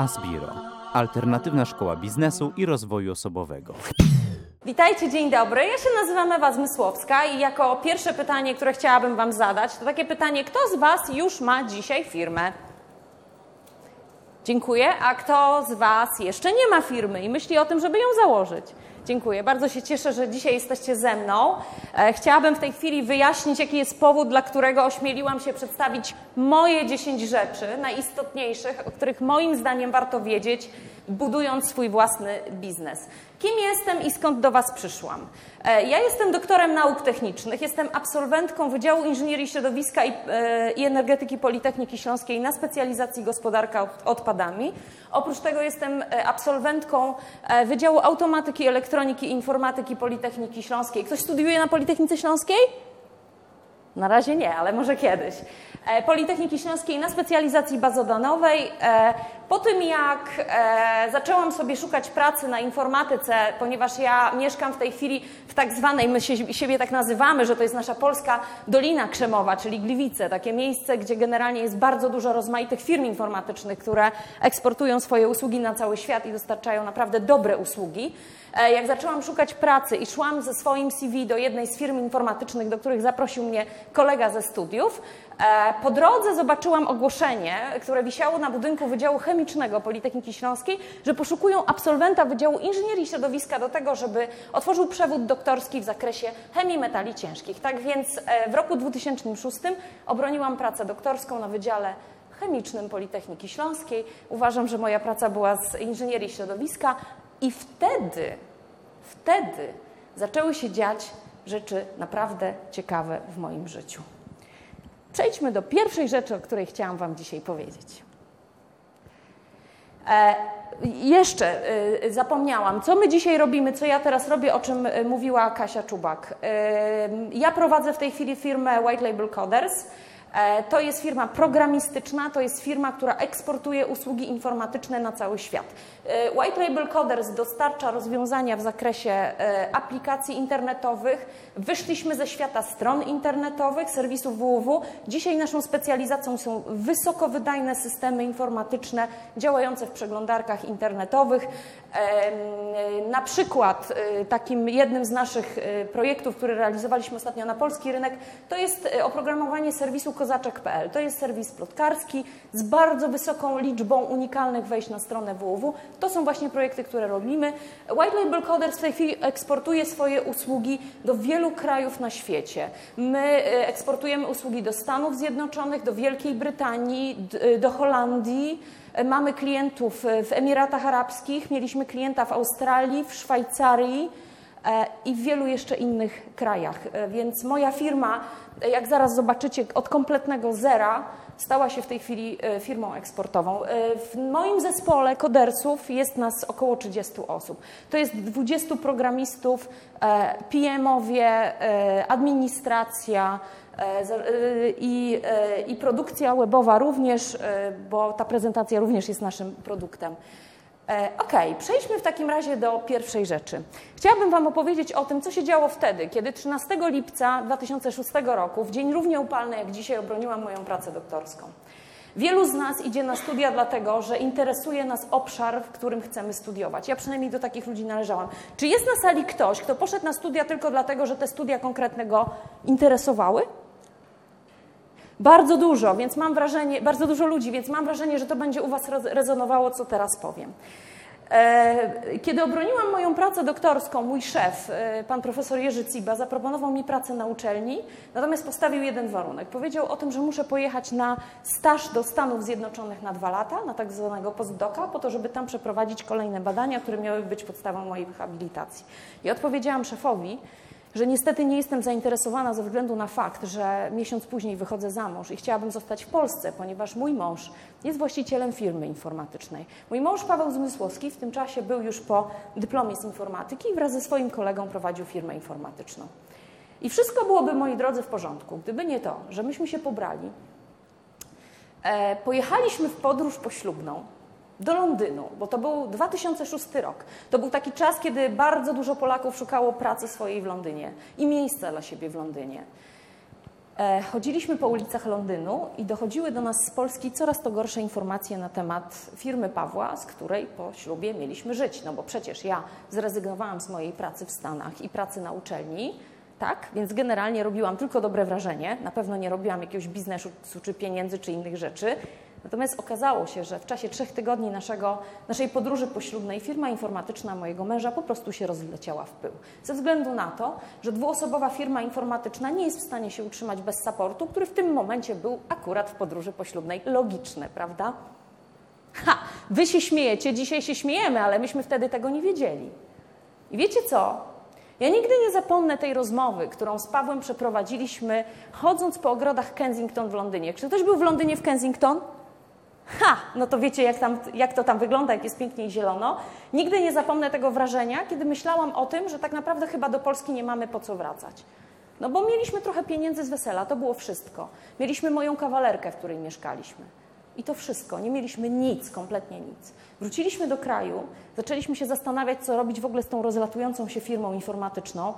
Asbiro, alternatywna szkoła biznesu i rozwoju osobowego. Witajcie, dzień dobry. Ja się nazywam Ewa Zmysłowska i jako pierwsze pytanie, które chciałabym Wam zadać, to takie pytanie, kto z Was już ma dzisiaj firmę? Dziękuję. A kto z Was jeszcze nie ma firmy i myśli o tym, żeby ją założyć? Dziękuję. Bardzo się cieszę, że dzisiaj jesteście ze mną. E, chciałabym w tej chwili wyjaśnić, jaki jest powód, dla którego ośmieliłam się przedstawić moje 10 rzeczy najistotniejszych, o których moim zdaniem warto wiedzieć, budując swój własny biznes. Kim jestem i skąd do Was przyszłam? E, ja jestem doktorem nauk technicznych, jestem absolwentką Wydziału Inżynierii Środowiska i, e, Energetyki Politechniki Śląskiej na specjalizacji gospodarka odpadami. Oprócz tego jestem absolwentką Wydziału Automatyki, Elektroniki Informatyki Politechniki Śląskiej. Ktoś studiuje na Politechnice Śląskiej? Na razie nie, ale może kiedyś. Politechniki Śląskiej na specjalizacji bazodanowej. Po tym, jak e, zaczęłam sobie szukać pracy na informatyce, ponieważ ja mieszkam w tej chwili w tak zwanej, my się, siebie tak nazywamy, że to jest nasza polska Dolina Krzemowa, czyli Gliwice, takie miejsce, gdzie generalnie jest bardzo dużo rozmaitych firm informatycznych, które eksportują swoje usługi na cały świat i dostarczają naprawdę dobre usługi. E, jak zaczęłam szukać pracy i szłam ze swoim CV do jednej z firm informatycznych, do których zaprosił mnie kolega ze studiów, po drodze zobaczyłam ogłoszenie, które wisiało na budynku Wydziału Chemicznego Politechniki Śląskiej, że poszukują absolwenta Wydziału Inżynierii Środowiska do tego, żeby otworzył przewód doktorski w zakresie chemii metali ciężkich. Tak więc e, w roku 2006 obroniłam pracę doktorską na Wydziale Chemicznym Politechniki Śląskiej. Uważam, że moja praca była z inżynierii środowiska i wtedy, wtedy zaczęły się dziać rzeczy naprawdę ciekawe w moim życiu. Przejdźmy do pierwszej rzeczy, o której chciałam Wam dzisiaj powiedzieć. E, jeszcze e, zapomniałam, co my dzisiaj robimy, co ja teraz robię, o czym e, mówiła Kasia Czubak. Ja prowadzę w tej chwili firmę White Label Coders. E, to jest firma programistyczna, to jest firma, która eksportuje usługi informatyczne na cały świat. E, White Label Coders dostarcza rozwiązania w zakresie e, aplikacji internetowych. Wyszliśmy ze świata stron internetowych, serwisów www. Dzisiaj naszą specjalizacją są wysokowydajne systemy informatyczne działające w przeglądarkach internetowych. Na przykład takim jednym z naszych projektów, który realizowaliśmy ostatnio na polski rynek, to jest oprogramowanie serwisu kozaczek.pl. To jest serwis plotkarski z bardzo wysoką liczbą unikalnych wejść na stronę www. To są właśnie projekty, które robimy. White Label Coders w tej chwili eksportuje swoje usługi do wielu krajów na świecie. My e, eksportujemy usługi do Stanów Zjednoczonych, do Wielkiej Brytanii, e, do Holandii. E, mamy klientów w Emiratach Arabskich, mieliśmy klienta w Australii, w Szwajcarii i w wielu jeszcze innych krajach. Więc moja firma jak zaraz zobaczycie, od kompletnego zera stała się w tej chwili e, firmą eksportową. E, w moim zespole kodersów jest nas około 30 osób. To jest 20 programistów, e, PM-owie, administracja, i, i produkcja webowa również, bo ta prezentacja również jest naszym produktem. E, ok, przejdźmy w takim razie do pierwszej rzeczy. Chciałabym Wam opowiedzieć o tym, co się działo wtedy, kiedy 13 lipca 2006 roku, w dzień równie upalny jak dzisiaj, obroniłam moją pracę doktorską. Wielu z nas idzie na studia dlatego, że interesuje nas obszar, w którym chcemy studiować. Ja przynajmniej do takich ludzi należałam. Czy jest na sali ktoś, kto poszedł na studia tylko dlatego, że te studia konkretne go interesowały? Bardzo dużo, więc mam wrażenie, bardzo dużo ludzi, więc mam wrażenie, że to będzie u Was rezonowało, co teraz powiem. E, kiedy obroniłam moją pracę doktorską, mój szef, e, pan profesor Jerzy Ciba, zaproponował mi pracę na uczelni, natomiast postawił jeden warunek. Powiedział o tym, że muszę pojechać na staż do Stanów Zjednoczonych na dwa lata, na tak zwanego postdoka, po to, żeby tam przeprowadzić kolejne badania, które miały być podstawą mojej habilitacji. I odpowiedziałam szefowi, że niestety nie jestem zainteresowana ze względu na fakt, że miesiąc później wychodzę za mąż i chciałabym zostać w Polsce, ponieważ mój mąż jest właścicielem firmy informatycznej. Mój mąż Paweł Zmysłowski w tym czasie był już po dyplomie z informatyki i wraz ze swoim kolegą prowadził firmę informatyczną. I wszystko byłoby, moi drodzy, w porządku, gdyby nie to, że myśmy się pobrali, e, pojechaliśmy w podróż poślubną, do Londynu, bo to był 2006 rok. To był taki czas, kiedy bardzo dużo Polaków szukało pracy swojej w Londynie i miejsca dla siebie w Londynie. E, chodziliśmy po ulicach Londynu i dochodziły do nas z Polski coraz to gorsze informacje na temat firmy Pawła, z której po ślubie mieliśmy żyć. No bo przecież ja zrezygnowałam z mojej pracy w Stanach i pracy na uczelni, tak? Więc generalnie robiłam tylko dobre wrażenie. Na pewno nie robiłam jakiegoś biznesu czy pieniędzy czy innych rzeczy. Natomiast okazało się, że w czasie trzech tygodni naszego, naszej podróży poślubnej firma informatyczna mojego męża po prostu się rozleciała w pył. Ze względu na to, że dwuosobowa firma informatyczna nie jest w stanie się utrzymać bez supportu, który w tym momencie był akurat w podróży poślubnej. Logiczne, prawda? Ha! Wy się śmiejecie, dzisiaj się śmiejemy, ale myśmy wtedy tego nie wiedzieli. I wiecie co? Ja nigdy nie zapomnę tej rozmowy, którą z Pawłem przeprowadziliśmy, chodząc po ogrodach Kensington w Londynie. Czy ktoś był w Londynie w Kensington? Ha! No to wiecie, jak, tam, jak to tam wygląda, jak jest pięknie i zielono. Nigdy nie zapomnę tego wrażenia, kiedy myślałam o tym, że tak naprawdę chyba do Polski nie mamy po co wracać. No bo mieliśmy trochę pieniędzy z wesela, to było wszystko. Mieliśmy moją kawalerkę, w której mieszkaliśmy. I to wszystko. Nie mieliśmy nic, kompletnie nic. Wróciliśmy do kraju, zaczęliśmy się zastanawiać, co robić w ogóle z tą rozlatującą się firmą informatyczną.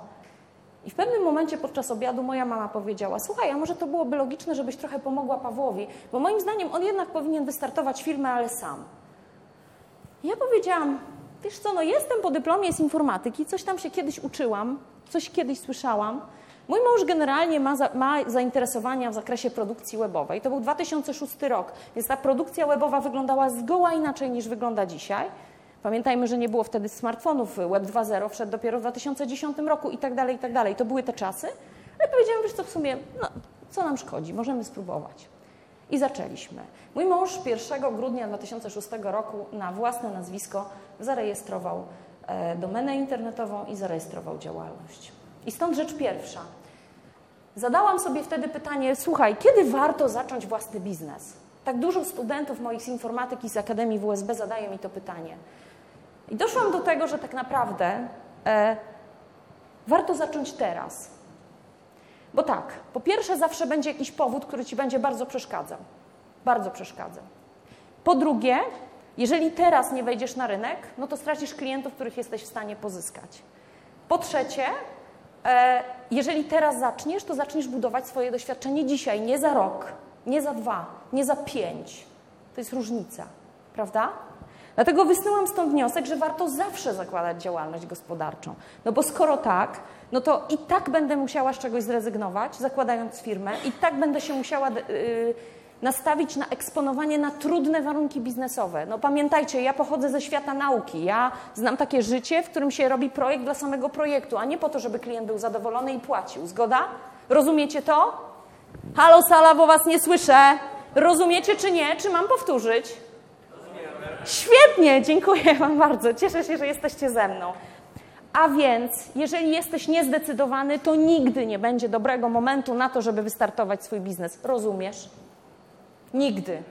I w pewnym momencie podczas obiadu moja mama powiedziała: Słuchaj, a może to byłoby logiczne, żebyś trochę pomogła Pawłowi, bo moim zdaniem on jednak powinien wystartować firmę, ale sam. I ja powiedziałam: Wiesz co, no jestem po dyplomie z informatyki, coś tam się kiedyś uczyłam, coś kiedyś słyszałam. Mój mąż generalnie ma, za, ma zainteresowania w zakresie produkcji webowej. To był 2006 rok, więc ta produkcja webowa wyglądała zgoła inaczej niż wygląda dzisiaj. Pamiętajmy, że nie było wtedy smartfonów, Web 2.0 wszedł dopiero w 2010 roku i tak dalej, i tak dalej. To były te czasy. Ale powiedziałam, wiesz co, w sumie, no, co nam szkodzi, możemy spróbować. I zaczęliśmy. Mój mąż 1 grudnia 2006 roku na własne nazwisko zarejestrował e, domenę internetową i zarejestrował działalność. I stąd rzecz pierwsza. Zadałam sobie wtedy pytanie, słuchaj, kiedy warto zacząć własny biznes? Tak dużo studentów moich z informatyki z Akademii WSB zadaje mi to pytanie. I doszłam do tego, że tak naprawdę e, warto zacząć teraz. Bo tak, po pierwsze, zawsze będzie jakiś powód, który ci będzie bardzo przeszkadzał. Bardzo przeszkadzał. Po drugie, jeżeli teraz nie wejdziesz na rynek, no to stracisz klientów, których jesteś w stanie pozyskać. Po trzecie, e, jeżeli teraz zaczniesz, to zaczniesz budować swoje doświadczenie dzisiaj, nie za rok, nie za dwa, nie za pięć. To jest różnica, prawda? Dlatego wysnułam stąd wniosek, że warto zawsze zakładać działalność gospodarczą. No bo skoro tak, no to i tak będę musiała z czegoś zrezygnować, zakładając firmę, i tak będę się musiała yy, nastawić na eksponowanie na trudne warunki biznesowe. No pamiętajcie, ja pochodzę ze świata nauki. Ja znam takie życie, w którym się robi projekt dla samego projektu, a nie po to, żeby klient był zadowolony i płacił. Zgoda? Rozumiecie to? Halo, sala, bo was nie słyszę. Rozumiecie czy nie? Czy mam powtórzyć? Świetnie, dziękuję Wam bardzo. Cieszę się, że jesteście ze mną. A więc, jeżeli jesteś niezdecydowany, to nigdy nie będzie dobrego momentu na to, żeby wystartować swój biznes. Rozumiesz? Nigdy.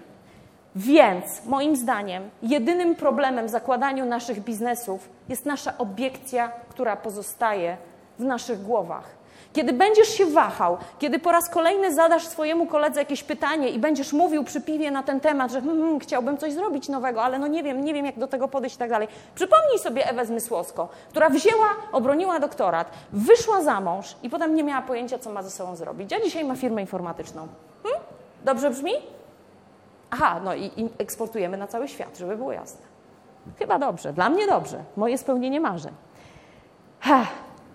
Więc, moim zdaniem, jedynym problemem w zakładaniu naszych biznesów jest nasza obiekcja, która pozostaje w naszych głowach. Kiedy będziesz się wahał, kiedy po raz kolejny zadasz swojemu koledze jakieś pytanie i będziesz mówił przy piwie na ten temat, że hmm, hmm, chciałbym coś zrobić nowego, ale no nie wiem, nie wiem jak do tego podejść i tak dalej. Przypomnij sobie Ewę Zmysłowską, która wzięła, obroniła doktorat, wyszła za mąż i potem nie miała pojęcia, co ma ze sobą zrobić. A dzisiaj ma firmę informatyczną. Hmm? Dobrze brzmi? Aha, no i, i eksportujemy na cały świat, żeby było jasne. Chyba dobrze, dla mnie dobrze. Moje spełnienie marzeń. Ha.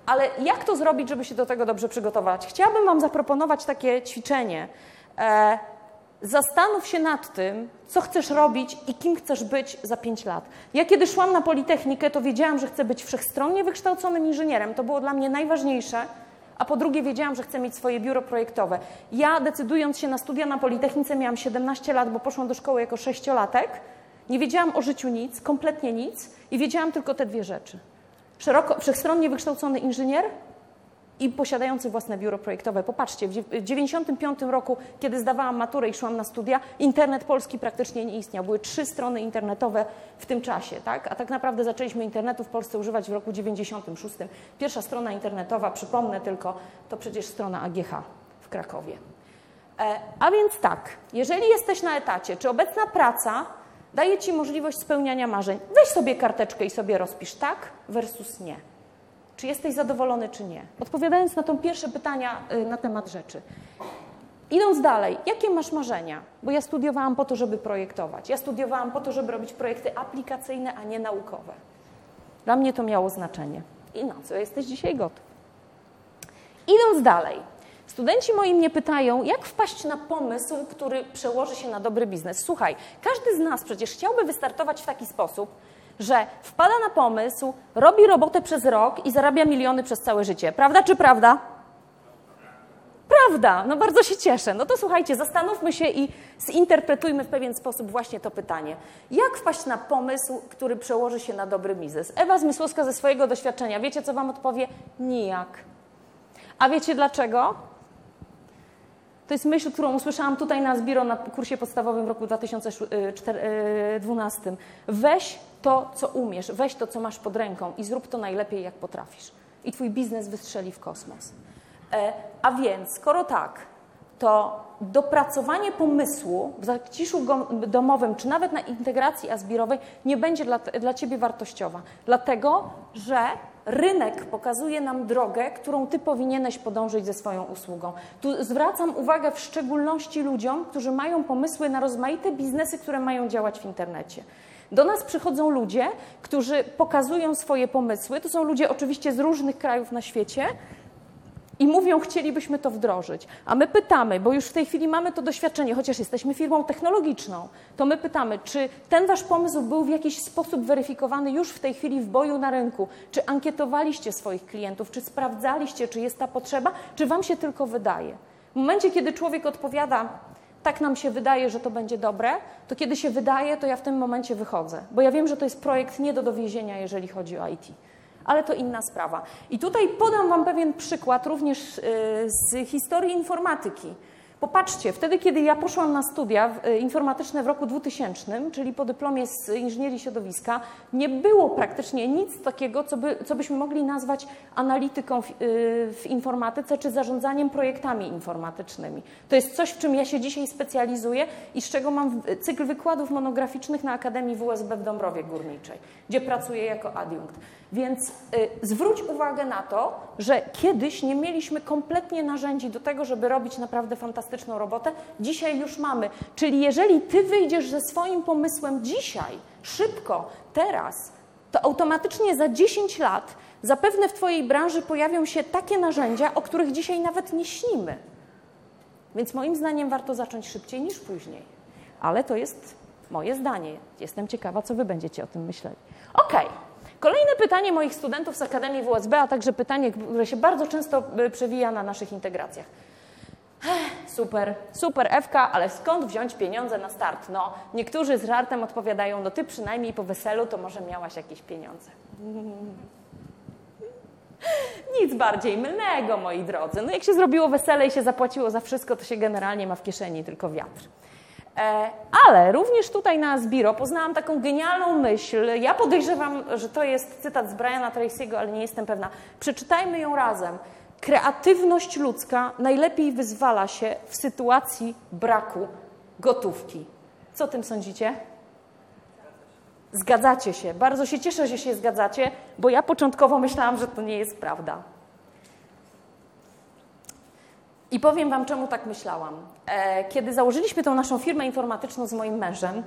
Ale jak to zrobić, żeby się do tego dobrze przygotować? Chciałabym Wam zaproponować takie ćwiczenie. E, zastanów się nad tym, co chcesz robić i kim chcesz być za 5 lat. Ja kiedy szłam na Politechnikę, to wiedziałam, że chcę być wszechstronnie wykształconym inżynierem. To było dla mnie najważniejsze. A po drugie, wiedziałam, że chcę mieć swoje biuro projektowe. Ja, decydując się na studia na Politechnice, miałam 17 lat, bo poszłam do szkoły jako sześciolatek. Nie wiedziałam o życiu nic, kompletnie nic i wiedziałam tylko te dwie rzeczy szeroko, wszechstronnie wykształcony inżynier i posiadający własne biuro projektowe. Popatrzcie, w 1995 roku, kiedy zdawałam maturę i szłam na studia, internet polski praktycznie nie istniał. Były trzy strony internetowe w tym czasie, tak? A tak naprawdę zaczęliśmy internetu w Polsce używać w roku 96. Pierwsza strona internetowa, przypomnę tylko, to przecież strona AGH w Krakowie. E, a więc tak, jeżeli jesteś na etacie, czy obecna praca daje Ci możliwość spełniania marzeń. Weź sobie karteczkę i sobie rozpisz tak versus nie. Czy jesteś zadowolony, czy nie? Odpowiadając na to pierwsze pytania y, na temat rzeczy. Idąc dalej, jakie masz marzenia? Bo ja studiowałam po to, żeby projektować. Ja studiowałam po to, żeby robić projekty aplikacyjne, a nie naukowe. Dla mnie to miało znaczenie. I na co jesteś dzisiaj gotów? Idąc dalej, studenci moi mnie pytają, jak wpaść na pomysł, który przełoży się na dobry biznes. Słuchaj, każdy z nas przecież chciałby wystartować w taki sposób, że wpada na pomysł, robi robotę przez rok i zarabia miliony przez całe życie. Prawda czy prawda? Prawda, no bardzo się cieszę. No to słuchajcie, zastanówmy się i zinterpretujmy w pewien sposób właśnie to pytanie. Jak wpaść na pomysł, który przełoży się na dobry biznes? Ewa Zmysłowska ze swojego doświadczenia, wiecie co Wam odpowie? Nijak. A wiecie dlaczego? To jest myśl, którą usłyszałam tutaj na Zbiro na kursie podstawowym w roku 2012. Weź to, co umiesz, weź to, co masz pod ręką i zrób to najlepiej, jak potrafisz. I Twój biznes wystrzeli w kosmos. E, a więc, skoro tak, to dopracowanie pomysłu w zaciszu domowym, czy nawet na integracji azbirowej nie będzie dla, dla Ciebie wartościowa. Dlatego, że rynek pokazuje nam drogę, którą Ty powinieneś podążyć ze swoją usługą. Tu zwracam uwagę w szczególności ludziom, którzy mają pomysły na rozmaite biznesy, które mają działać w internecie. Do nas przychodzą ludzie, którzy pokazują swoje pomysły. To są ludzie oczywiście z różnych krajów na świecie, i mówią, chcielibyśmy to wdrożyć. A my pytamy, bo już w tej chwili mamy to doświadczenie, chociaż jesteśmy firmą technologiczną, to my pytamy, czy ten wasz pomysł był w jakiś sposób weryfikowany już w tej chwili w boju na rynku? Czy ankietowaliście swoich klientów? Czy sprawdzaliście, czy jest ta potrzeba? Czy wam się tylko wydaje? W momencie, kiedy człowiek odpowiada, tak nam się wydaje, że to będzie dobre, to kiedy się wydaje, to ja w tym momencie wychodzę, bo ja wiem, że to jest projekt nie do dowiezienia, jeżeli chodzi o IT ale to inna sprawa. I tutaj podam Wam pewien przykład również y, z historii informatyki. Popatrzcie, wtedy, kiedy ja poszłam na studia y, informatyczne w roku 2000, czyli po dyplomie z inżynierii środowiska, nie było praktycznie nic takiego, co, by, co byśmy mogli nazwać analityką w, y, w, informatyce czy zarządzaniem projektami informatycznymi. To jest coś, w czym ja się dzisiaj specjalizuję i z czego mam cykl wykładów monograficznych na Akademii WSB w Dąbrowie Górniczej, gdzie pracuję jako adiunkt. Więc y, zwróć uwagę na to, że kiedyś nie mieliśmy kompletnie narzędzi do tego, żeby robić naprawdę fantastyczną robotę. Dzisiaj już mamy. Czyli jeżeli ty wyjdziesz ze swoim pomysłem dzisiaj, szybko, teraz, to automatycznie za 10 lat zapewne w Twojej branży pojawią się takie narzędzia, o których dzisiaj nawet nie śnimy. Więc moim zdaniem warto zacząć szybciej niż później. Ale to jest moje zdanie. Jestem ciekawa, co Wy będziecie o tym myśleli. Okay. Kolejne pytanie moich studentów z Akademii WSB, a także pytanie, które się bardzo często y, przewija na naszych integracjach. Super, super Ewka, ale skąd wziąć pieniądze na start? No, niektórzy z żartem odpowiadają, no ty przynajmniej po weselu to może miałaś jakieś pieniądze. Nic bardziej mylnego, moi drodzy. No jak się zrobiło wesele i się zapłaciło za wszystko, to się generalnie ma w kieszeni tylko wiatr. E, ale również tutaj na Zbiro poznałam taką genialną myśl. Ja podejrzewam, że to jest cytat z Briana Tracy'ego, ale nie jestem pewna. Przeczytajmy ją razem. Kreatywność ludzka najlepiej wyzwala się w sytuacji braku gotówki. Co o tym sądzicie? Zgadzacie się. Bardzo się cieszę, że się zgadzacie, bo ja początkowo myślałam, że to nie jest prawda. I powiem Wam, czemu tak myślałam. E, kiedy założyliśmy tą naszą firmę informatyczną z moim mężem,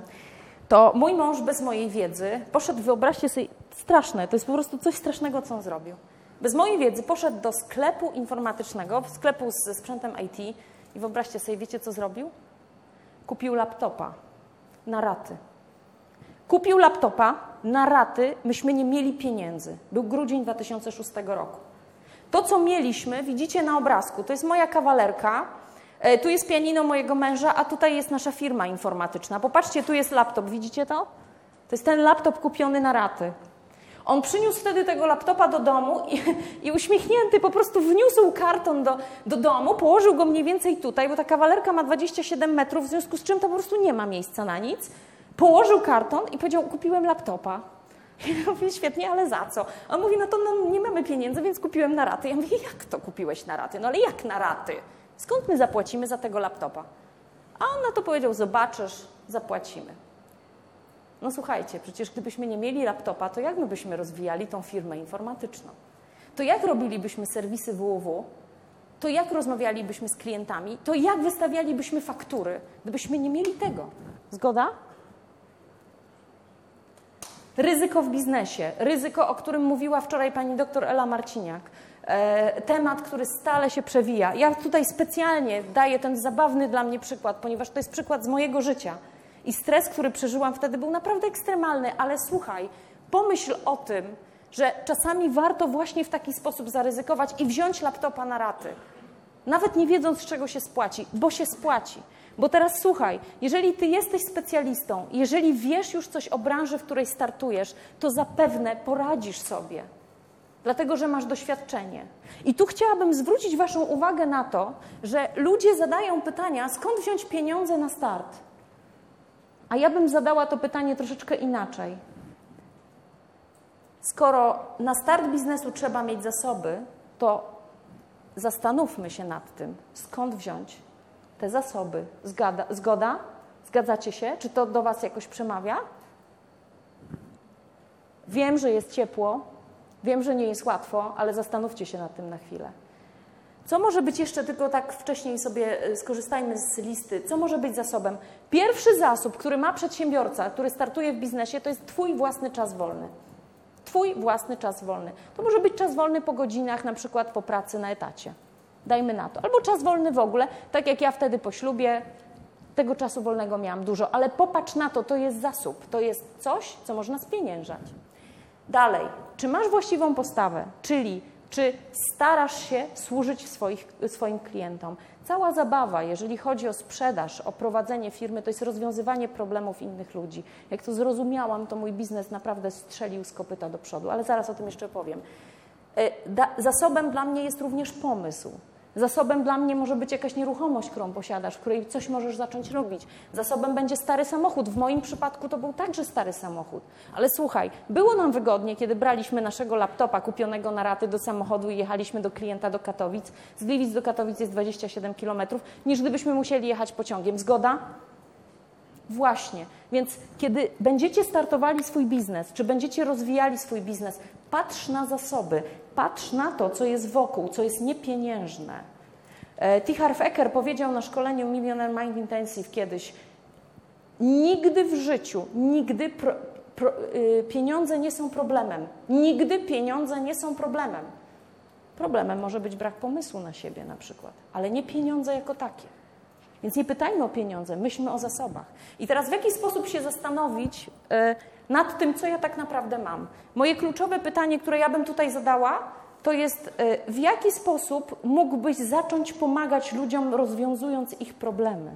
to mój mąż bez mojej wiedzy poszedł, wyobraźcie sobie, straszne, to jest po prostu coś strasznego, co on zrobił. Bez mojej wiedzy poszedł do sklepu informatycznego, sklepu ze sprzętem IT i wyobraźcie sobie, wiecie co zrobił? Kupił laptopa na raty. Kupił laptopa na raty, myśmy nie mieli pieniędzy. Był grudzień 2006 roku. To, co mieliśmy, widzicie na obrazku, to jest moja kawalerka, e, tu jest pianino mojego męża, a tutaj jest nasza firma informatyczna. Popatrzcie, tu jest laptop, widzicie to? To jest ten laptop kupiony na raty. On przyniósł wtedy tego laptopa do domu i, i, uśmiechnięty po prostu wniósł karton do, do domu, położył go mniej więcej tutaj, bo ta kawalerka ma 27 metrów, w związku z czym to po prostu nie ma miejsca na nic. Położył karton i powiedział, kupiłem laptopa. Ja mówię, świetnie, ale za co? On mówi, no to no, nie mamy pieniędzy, więc kupiłem na raty. Ja mówię, jak to kupiłeś na raty? No ale jak na raty? Skąd my zapłacimy za tego laptopa? A on na to powiedział, zobaczysz, zapłacimy. No słuchajcie, przecież gdybyśmy nie mieli laptopa, to jak my byśmy rozwijali tą firmę informatyczną? To jak robilibyśmy serwisy www, to jak rozmawialibyśmy z klientami, to jak wystawialibyśmy faktury, gdybyśmy nie mieli tego. Zgoda? Ryzyko w biznesie, ryzyko, o którym mówiła wczoraj pani doktor Ela Marciniak. E, temat, który stale się przewija. Ja tutaj specjalnie daję ten zabawny dla mnie przykład, ponieważ to jest przykład z mojego życia. I stres, który przeżyłam wtedy, był naprawdę ekstremalny, ale słuchaj, pomyśl o tym, że czasami warto właśnie w taki sposób zaryzykować i wziąć laptopa na raty. Nawet nie wiedząc, z czego się spłaci, bo się spłaci. Bo teraz słuchaj, jeżeli ty jesteś specjalistą, jeżeli wiesz już coś o branży, w której startujesz, to zapewne poradzisz sobie. Dlatego, że masz doświadczenie. I tu chciałabym zwrócić Waszą uwagę na to, że ludzie zadają pytania, skąd wziąć pieniądze na start. A ja bym zadała to pytanie troszeczkę inaczej. Skoro na start biznesu trzeba mieć zasoby, to zastanówmy się nad tym, skąd wziąć te zasoby. Zgada, zgoda? Zgadzacie się? Czy to do Was jakoś przemawia? Wiem, że jest ciepło, wiem, że nie jest łatwo, ale zastanówcie się nad tym na chwilę. Co może być jeszcze, tylko tak wcześniej sobie y, skorzystajmy z listy, co może być zasobem? Pierwszy zasób, który ma przedsiębiorca, który startuje w biznesie, to jest Twój własny czas wolny. Twój własny czas wolny. To może być czas wolny po godzinach, na przykład po pracy na etacie. Dajmy na to. Albo czas wolny w ogóle, tak jak ja wtedy po ślubie, tego czasu wolnego miałam dużo, ale popatrz na to, to jest zasób, to jest coś, co można spieniężać. Dalej, czy masz właściwą postawę, czyli czy starasz się służyć swoich, swoim klientom? Cała zabawa, jeżeli chodzi o sprzedaż, o prowadzenie firmy, to jest rozwiązywanie problemów innych ludzi. Jak to zrozumiałam, to mój biznes naprawdę strzelił z kopyta do przodu, ale zaraz o tym jeszcze powiem. E, zasobem dla mnie jest również pomysł. Zasobem dla mnie może być jakaś nieruchomość, którą posiadasz, w której coś możesz zacząć robić. Zasobem będzie stary samochód. W moim przypadku to był także stary samochód. Ale słuchaj, było nam wygodnie, kiedy braliśmy naszego laptopa kupionego na raty do samochodu i jechaliśmy do klienta do Katowic. Z Gliwic do Katowic jest 27 km, niż gdybyśmy musieli jechać pociągiem. Zgoda? Właśnie. Więc kiedy będziecie startowali swój biznes, czy będziecie rozwijali swój biznes, patrz na zasoby, patrz na to, co jest wokół, co jest niepieniężne. E, T. Harv Eker powiedział na szkoleniu Millionaire Mind Intensive kiedyś, nigdy w życiu, nigdy pro, pro, y, pieniądze nie są problemem. Nigdy pieniądze nie są problemem. Problemem może być brak pomysłu na siebie na przykład, ale nie pieniądze jako takie. Więc nie pytajmy o pieniądze, myślmy o zasobach. I teraz w jaki sposób się zastanowić e, nad tym, co ja tak naprawdę mam? Moje kluczowe pytanie, które ja bym tutaj zadała, to jest e, w jaki sposób mógłbyś zacząć pomagać ludziom, rozwiązując ich problemy?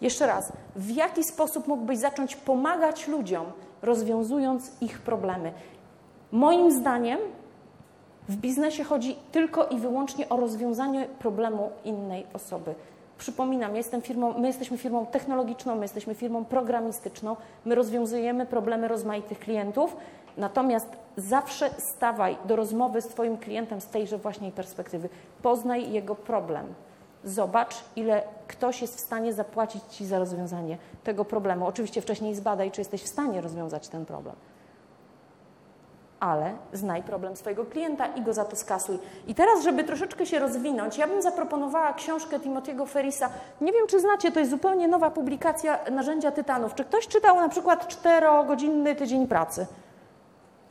Jeszcze raz, w jaki sposób mógłbyś zacząć pomagać ludziom, rozwiązując ich problemy? Moim zdaniem w biznesie chodzi tylko i wyłącznie o rozwiązanie problemu innej osoby. Przypominam, jestem firmą, my jesteśmy firmą technologiczną, my jesteśmy firmą programistyczną, my rozwiązujemy problemy rozmaitych klientów, natomiast zawsze stawaj do rozmowy z Twoim klientem z tejże właśnie perspektywy. Poznaj jego problem. Zobacz, ile ktoś jest w stanie zapłacić Ci za rozwiązanie tego problemu. Oczywiście wcześniej zbadaj, czy jesteś w stanie rozwiązać ten problem ale znaj problem swojego klienta i go za to skasuj. I teraz, żeby troszeczkę się rozwinąć, ja bym zaproponowała książkę Timothy'ego Ferrisa. Nie wiem, czy znacie, to jest zupełnie nowa publikacja Narzędzia Tytanów. Czy ktoś czytał na przykład czterogodzinny tydzień pracy?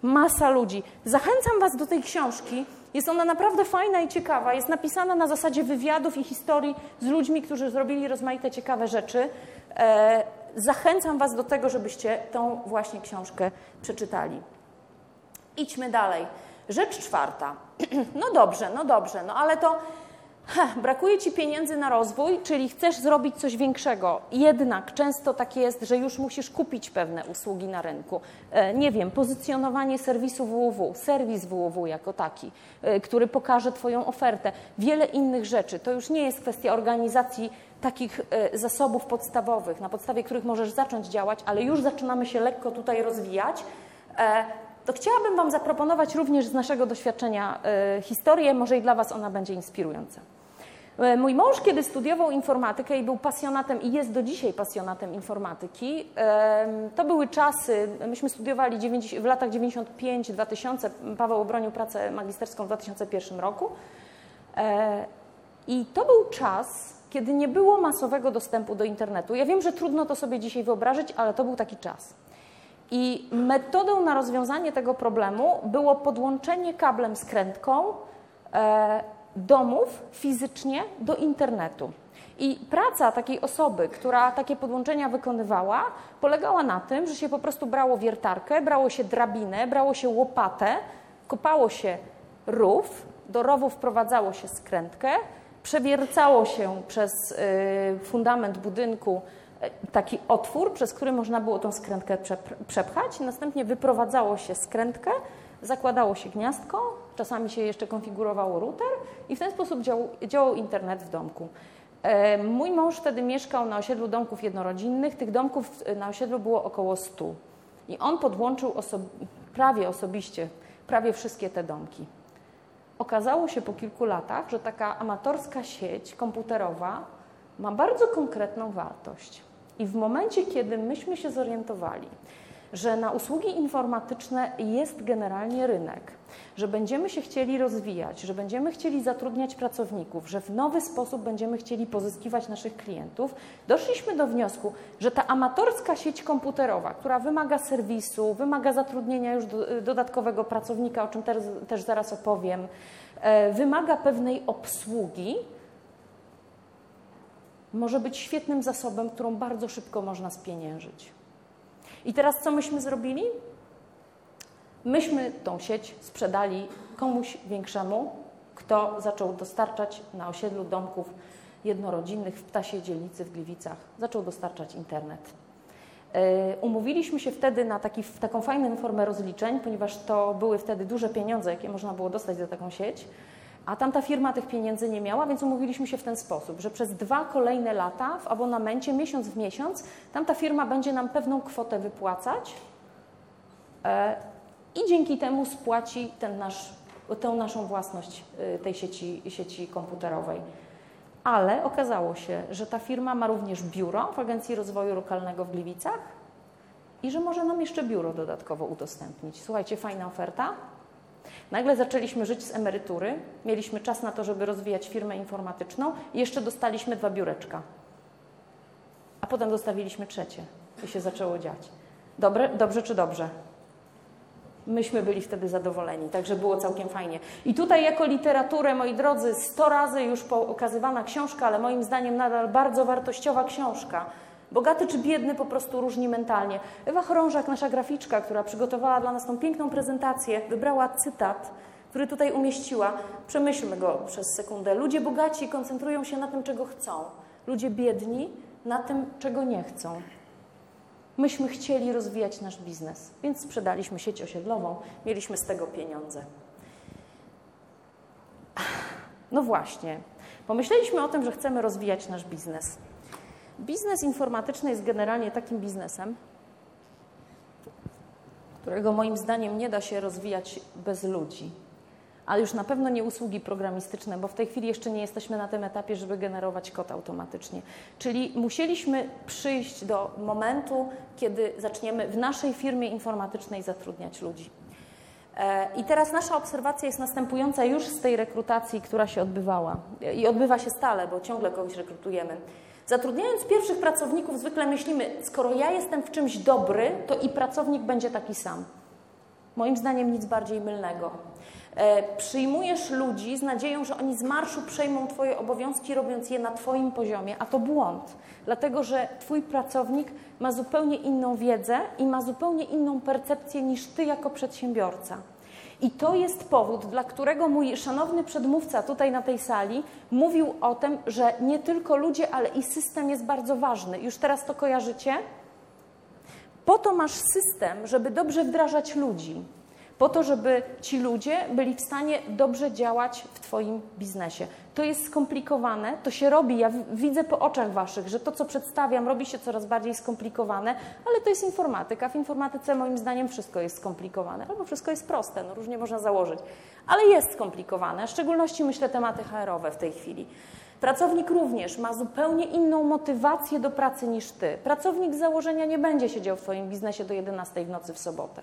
Masa ludzi. Zachęcam Was do tej książki. Jest ona naprawdę fajna i ciekawa. Jest napisana na zasadzie wywiadów i historii z ludźmi, którzy zrobili rozmaite ciekawe rzeczy. E, zachęcam Was do tego, żebyście tą właśnie książkę przeczytali. Idźmy dalej. Rzecz czwarta. No dobrze, no dobrze, no ale to heh, brakuje ci pieniędzy na rozwój, czyli chcesz zrobić coś większego. Jednak często tak jest, że już musisz kupić pewne usługi na rynku. E, nie wiem, pozycjonowanie serwisu www, serwis www jako taki, e, który pokaże Twoją ofertę, wiele innych rzeczy. To już nie jest kwestia organizacji takich e, zasobów podstawowych, na podstawie których możesz zacząć działać, ale już zaczynamy się lekko tutaj rozwijać to chciałabym Wam zaproponować również z naszego doświadczenia y, historię, może i dla Was ona będzie inspirująca. E, mój mąż, kiedy studiował informatykę i był pasjonatem i jest do dzisiaj pasjonatem informatyki, to były czasy, myśmy studiowali w latach 95-2000, Paweł obronił pracę magisterską w 2001 roku. E, I to był czas, kiedy nie było masowego dostępu do internetu. Ja wiem, że trudno to sobie dzisiaj wyobrazić, ale to był taki czas. I metodą na rozwiązanie tego problemu było podłączenie kablem skrętką e, domów fizycznie do internetu. I praca takiej osoby, która takie podłączenia wykonywała, polegała na tym, że się po prostu brało wiertarkę, brało się drabinę, brało się łopatę, kopało się rów, do rowu wprowadzało się skrętkę, przewiercało się przez y, fundament budynku taki otwór, przez który można było tą skrętkę przepchać. Następnie wyprowadzało się skrętkę, zakładało się gniazdko, czasami się jeszcze konfigurowało router i w ten sposób działał, internet w domku. E, mój mąż wtedy mieszkał na osiedlu domków jednorodzinnych. Tych domków na osiedlu było około 100. I on podłączył oso prawie osobiście prawie wszystkie te domki. Okazało się po kilku latach, że taka amatorska sieć komputerowa ma bardzo konkretną wartość. I w momencie, kiedy myśmy się zorientowali, że na usługi informatyczne jest generalnie rynek, że będziemy się chcieli rozwijać, że będziemy chcieli zatrudniać pracowników, że w nowy sposób będziemy chcieli pozyskiwać naszych klientów, doszliśmy do wniosku, że ta amatorska sieć komputerowa, która wymaga serwisu, wymaga zatrudnienia już do, dodatkowego pracownika, o czym też, też zaraz opowiem, e, wymaga pewnej obsługi, może być świetnym zasobem, którą bardzo szybko można spieniężyć. I teraz co myśmy zrobili? Myśmy tą sieć sprzedali komuś większemu, kto zaczął dostarczać na osiedlu domków jednorodzinnych w Ptasie Dzielnicy w Gliwicach, zaczął dostarczać internet. E, umówiliśmy się wtedy na taki, taką fajną formę rozliczeń, ponieważ to były wtedy duże pieniądze, jakie można było dostać za taką sieć, a tamta firma tych pieniędzy nie miała, więc umówiliśmy się w ten sposób, że przez dwa kolejne lata w abonamencie, miesiąc w miesiąc, tamta firma będzie nam pewną kwotę wypłacać e, i dzięki temu spłaci ten nasz, tę naszą własność y, tej sieci, sieci komputerowej. Ale okazało się, że ta firma ma również biuro w Agencji Rozwoju Lokalnego w Gliwicach i że może nam jeszcze biuro dodatkowo udostępnić. Słuchajcie, fajna oferta. Nagle zaczęliśmy żyć z emerytury, mieliśmy czas na to, żeby rozwijać firmę informatyczną i jeszcze dostaliśmy dwa biureczka. A potem dostawiliśmy trzecie i się zaczęło dziać. Dobre, dobrze czy dobrze? myśmy byli wtedy zadowoleni, także było całkiem fajnie. I tutaj jako literaturę, moi drodzy, sto razy już pokazywana książka, ale moim zdaniem nadal bardzo wartościowa książka. Bogaty czy biedny, po prostu różni mentalnie. Ewa Chorążak, nasza graficzka, która przygotowała dla nas tą piękną prezentację, wybrała cytat, który tutaj umieściła. Przemyślmy go przez sekundę. Ludzie bogaci koncentrują się na tym, czego chcą. Ludzie biedni na tym, czego nie chcą. Myśmy chcieli rozwijać nasz biznes, więc sprzedaliśmy sieć osiedlową, mieliśmy z tego pieniądze. No właśnie, pomyśleliśmy o tym, że chcemy rozwijać nasz biznes. Biznes informatyczny jest generalnie takim biznesem, którego moim zdaniem nie da się rozwijać bez ludzi ale już na pewno nie usługi programistyczne, bo w tej chwili jeszcze nie jesteśmy na tym etapie, żeby generować kod automatycznie. Czyli musieliśmy przyjść do momentu, kiedy zaczniemy w naszej firmie informatycznej zatrudniać ludzi. E, I teraz nasza obserwacja jest następująca już z tej rekrutacji, która się odbywała i odbywa się stale, bo ciągle kogoś rekrutujemy. Zatrudniając pierwszych pracowników, zwykle myślimy, skoro ja jestem w czymś dobry, to i pracownik będzie taki sam. Moim zdaniem nic bardziej mylnego. E, przyjmujesz ludzi z nadzieją, że oni z marszu przejmą Twoje obowiązki, robiąc je na Twoim poziomie, a to błąd, dlatego że Twój pracownik ma zupełnie inną wiedzę i ma zupełnie inną percepcję niż Ty jako przedsiębiorca. I to jest powód, dla którego mój szanowny przedmówca tutaj na tej sali mówił o tym, że nie tylko ludzie, ale i system jest bardzo ważny. Już teraz to kojarzycie? Po to masz system, żeby dobrze wdrażać ludzi po to, żeby ci ludzie byli w stanie dobrze działać w Twoim biznesie. To jest skomplikowane, to się robi. Ja widzę po oczach Waszych, że to, co przedstawiam, robi się coraz bardziej skomplikowane, ale to jest informatyka. W informatyce moim zdaniem wszystko jest skomplikowane, albo wszystko jest proste, no różnie można założyć, ale jest skomplikowane, w szczególności myślę tematy HR-owe w tej chwili. Pracownik również ma zupełnie inną motywację do pracy niż ty. Pracownik z założenia nie będzie siedział w Twoim biznesie do 11 w nocy w sobotę.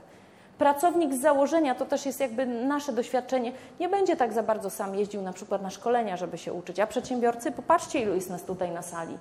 Pracownik z założenia, to też jest jakby nasze doświadczenie, nie będzie tak za bardzo sam jeździł na przykład na szkolenia, żeby się uczyć. A przedsiębiorcy, popatrzcie, ilu jest nas tutaj na sali.